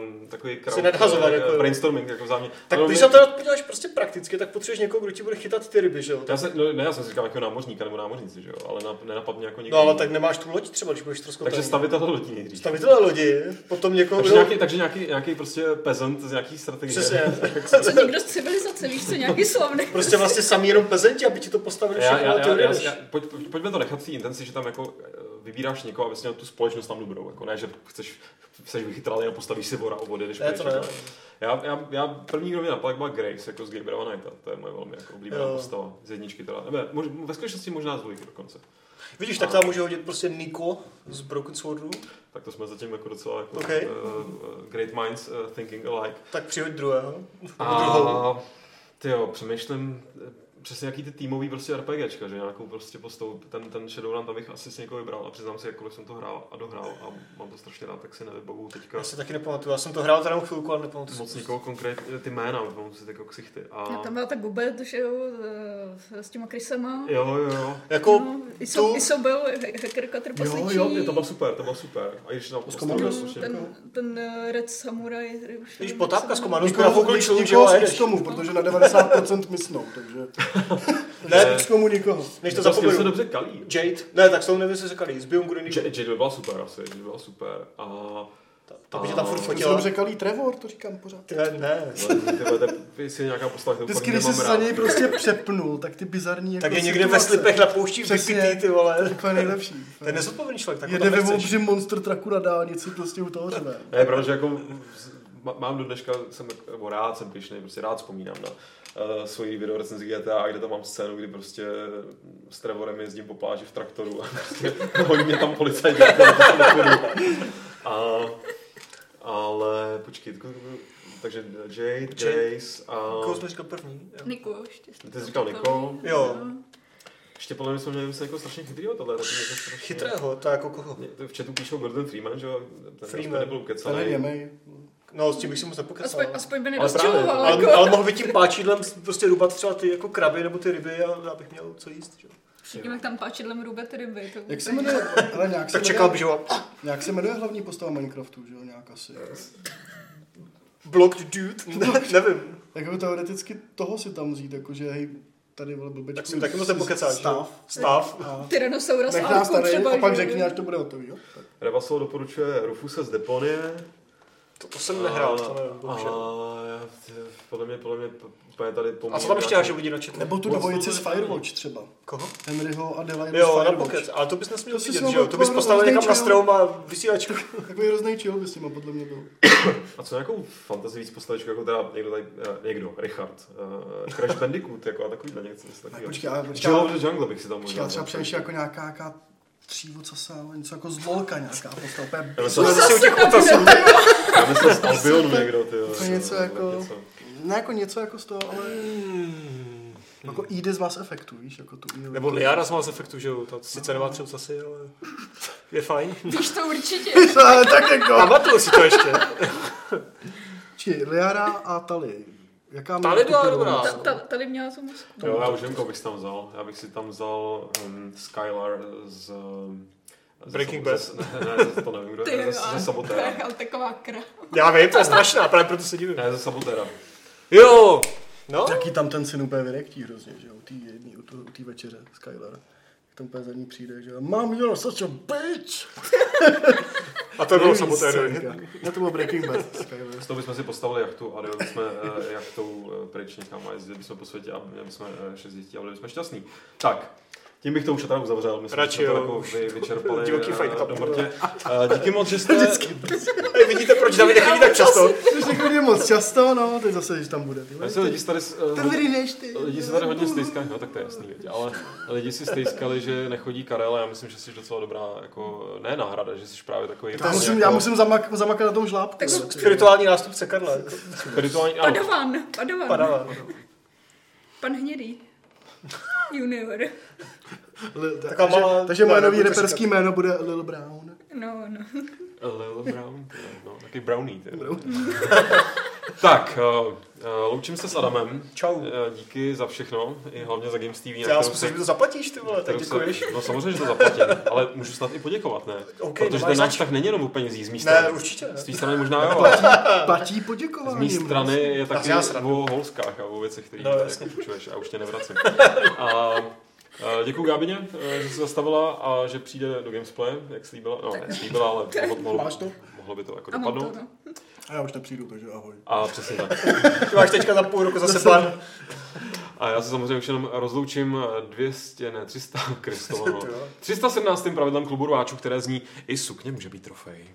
um, takový crowd, nadhazovat, eh, jako jo. brainstorming, jako zámě. Tak když se to podíváš prostě prakticky, tak potřebuješ někoho, kdo ti bude chytat ty ryby, že jo? já se, no, ne, já jsem si říkal jako námořníka nebo námořníci, že jo, ale na, nenapadne jako někdo. No ale tak nemáš tu loď třeba, když budeš trošku Takže stavitel lodí nejdřív. Stavitele lodi, potom někoho, Takže nějaký, takže nějaký, nějaký prostě peasant z nějaký strategie. Přesně. [LAUGHS] Co někdo z civilizace, víš co, nějaký slavný. Prostě vlastně sami jenom pezenti, aby ti to postavili všechno pojďme to nechat v té intenci, že tam jako eh, vybíráš někoho, abys měl tu společnost tam dobrou. Jako ne, že chceš, chceš vychytralý a postavíš si vora a odjedeš Ne, to pryč, ne. jako. Já, já, já, první, kdo mě napadl, byla Grace, jako z Brava Knighta. To je moje velmi jako oblíbená Jo. postava. Z jedničky teda. Nebe, mož, ve skutečnosti možná z dvojky dokonce. Vidíš, tak tam může hodit prostě Niko z Broken Swordu, Tak to jsme zatím jako docela jako, OK. uh, great minds uh, thinking alike. tak přihoď druhého. A ty jo, přemýšlím přesně jaký ty týmový prostě RPGčka, že nějakou prostě postavu, ten, ten Shadowrun tam bych asi si někoho vybral a přiznám si, jakkoliv jsem to hrál a dohrál a mám to strašně rád, tak si nevybavu teďka Já si taky nepamatuju, já jsem to hrál teda chvilku, ale nepamatuju. moc nikoho konkrétně, ty jména, mám si jako ksichty. A... A tam byla ta Gube, to že jo, s- s těma Krysema. Jo, jo, jo. Jako No, Iso, tu- Isobel, hackerka trpasličí. Jo, jo, to bylo super, to bylo super. A když nám Komando? No, slušně. ten, ten eh, Red Samurai, který už... Když potápka jak z se komando jmenuje. jsme nafoukli člun, že jo, nikoho a z jedeš. XCOMu, protože na 90% myslnou, takže... [LAUGHS] Ne, z XCOMu nikoho. než to To tím se zapomenu. dobře kalí. Jade, ne, tak jsou nevím, co se říkali, z Beyond Good and Evil. Jade by byla super asi, Jade by byla super. A... To by tě tam furt To se fotila. dobře kalí Trevor, to říkám pořád. Ty ne, ne. Ty to je- jestli je nějaká postava, kterou Vždycky, když jsi nemám za něj prostě přepnul, tak ty bizarní jako Tak je někde ve slipech na poušti vykrytý, ty vole. Úplně nejlepší. To je nezodpovědný člověk, tak Jede ve obřím monster traku na dálnici, prostě u toho řve. Ne, protože jako mám do dneška, jsem, nebo rád jsem pišnej, prostě rád vzpomínám na uh, svoji video recenzi GTA, kde tam mám scénu, kdy prostě s Trevorem jezdím po pláži v traktoru a prostě [LAUGHS] honí mě tam nechodu. a, ale počkej, takže Jade, Grace a... Koho jsme říkal první? Jo. Niko, ještě. Ty jsi říkal Niko. Jo. Ještě podle mě jsme měli jako strašně chytrýho tohle. taky jako strašně- Chytrého, to jako koho? V chatu píšou Gordon Freeman, že jo? Ten Freeman. nebyl Ten je. No, s tím bych si moc nepokecal. Aspoň, aspoň by právě, nedostěhoval, Ale, jako. ale mohl by tím páčidlem prostě rubat třeba ty jako kraby nebo ty ryby a já bych měl co jíst. Že? jo. Všichni jak tam páčidlem rube ty ryby. To Jak se jmenuje? [LAUGHS] Ale nějak se Tak čekal bych, že jo. nějak se jmenuje hlavní postava Minecraftu, že jo, nějak asi. Blocked dude? [LAUGHS] Ne, nevím. Jako teoreticky toho si tam vzít, jakože hej, tady vole blbečku. Tak si taky moc nepokecáš. Stav. Stav. A [LAUGHS] Tyrannosaurus nech nás Arku tady třeba, a pak že jo. řekni, až to bude hotový, jo? Revasol doporučuje Rufuse z Deponie. To, to jsem nehrál, to nevím. A, bohužel. a podle mě, podle mě úplně tady pomůže. A co tam ještě máš lidi na chatu? Nebo tu dvojici to z. Firewatch třeba. Koho? Henryho a Delilah z Jo, na pokec, ale to bys nesměl To vidět, že jo? To bys postavil někam na strom a vysílačku. [LAUGHS] Takový hrozný chill by s nima podle mě byl. [COUGHS] A co nějakou fantasy víc postavičku, jako teda někdo tady, eh, někdo, Richard, uh, Crash Bandicoot, jako a takovýhle něco, něco Tak takového. počkej, ale počkej, Jill ale- of the Jungle bych si tam počkej, možná. já třeba přemýšlím jako nějaká, nějaká třívocasa, ale něco jako z Volka nějaká postava. úplně Já To myslel, zase u těch otasů. já myslel z Albionu někdo, ty jo. To je něco jako- něco. Ne jako něco jako z toho, ale jako Edith z Mass Effectu, víš, jako tu Edith. Nebo Liara z Mass Effectu, že jo? To sice nemá tři ocasy, ale je fajn. [LAUGHS] Víš to určitě. [LAUGHS] Tak jako... Pamatuju si to ještě. Či Liara a Tali. Jaká má Tali byla jako dobrá. Ta, ta, tady měla tu masku. Jo, já už vím, koho bych tam vzal. Já bych si tam vzal um, Skylar z... Um, Breaking Bad. Ne, ne, to nevím, kdo Ty je. jo, Ze, ale ze to Sabotéra. je ale taková kra. Já vím, to je strašná, právě proto se divím. Ne, ze Sabotéra. Jo! No, Taky tam ten syn úplně vyrektí hrozně, že jo, u té jedný, u té večeře, Skylar. Jak tam úplně za ní přijde, že jo, mám you're such a bitch. [LAUGHS] A to bylo samotérovi. scénka. Ne, to bylo Breaking Bad. Z toho bychom si postavili jachtu a dojeli jsme uh, jachtou uh, pryč někam a jezdili bychom po světě a měli bychom uh, šest dětí a byli jsme šťastní. Tak, tím bych to už teda uzavřel. Myslím, Radši že to jako vy, vyčerpali Divoký eh, fight club. do mrtě. Uh, díky moc, že jste... Hej, vidíte, proč David nechodí tak často? Když nechodím moc často, no, teď zase, když tam bude. Ty. Si lidi tady, ty. Lidi se tady hodně stejskali, no tak to je jasný, věď, ale lidi si stejskali, že nechodí Karel a já myslím, že jsi docela dobrá, jako, ne náhrada, že jsi právě takový... Já musím, já musím zamak, zamakat na tom žlábku. Tak ne? Spirituální nástupce Karla. jako Spirituální, ano, Padavan, padavan. Padavan. Pan Hnědý. Junior. Li- tak- Taková takže, malá- takže moje nový nebudu reperský jméno bude Lil Brown. No, no. Lil Brown, no, taky Brownie. Ty. tak, uh, loučím se s Adamem. Čau. Uh, díky za všechno, i hlavně za Games TV. Já myslím, že mi to zaplatíš, ty vole, tak děkuješ. Se, no samozřejmě, že to zaplatím, ale můžu snad i poděkovat, ne? OK, Protože ten náš tak není jenom o penězích z mý Ne, strany. určitě ne. Z té strany možná jo, ale Platí z poděkování. mé strany je taky o holskách a o věcech, které No, no, jasně. jako půjčuješ a už tě nevracím. A, a děkuji Gábině, eh, že se zastavila a že přijde do Gamesplay, jak slíbila. No, ne, slíbila, ale [LAUGHS] mohlo, mohlo, Máš to? mohlo by to jako dopadnout. A já už nepřijdu, takže ahoj. A přesně tak. Ty máš teďka za půl roku zase plán. A já se samozřejmě už jenom rozloučím 200, ne 300, [LAUGHS] Kristovo, no. Ty [LAUGHS] jo. 317. pravidlem klubu rváčů, které zní i sukně může být trofej.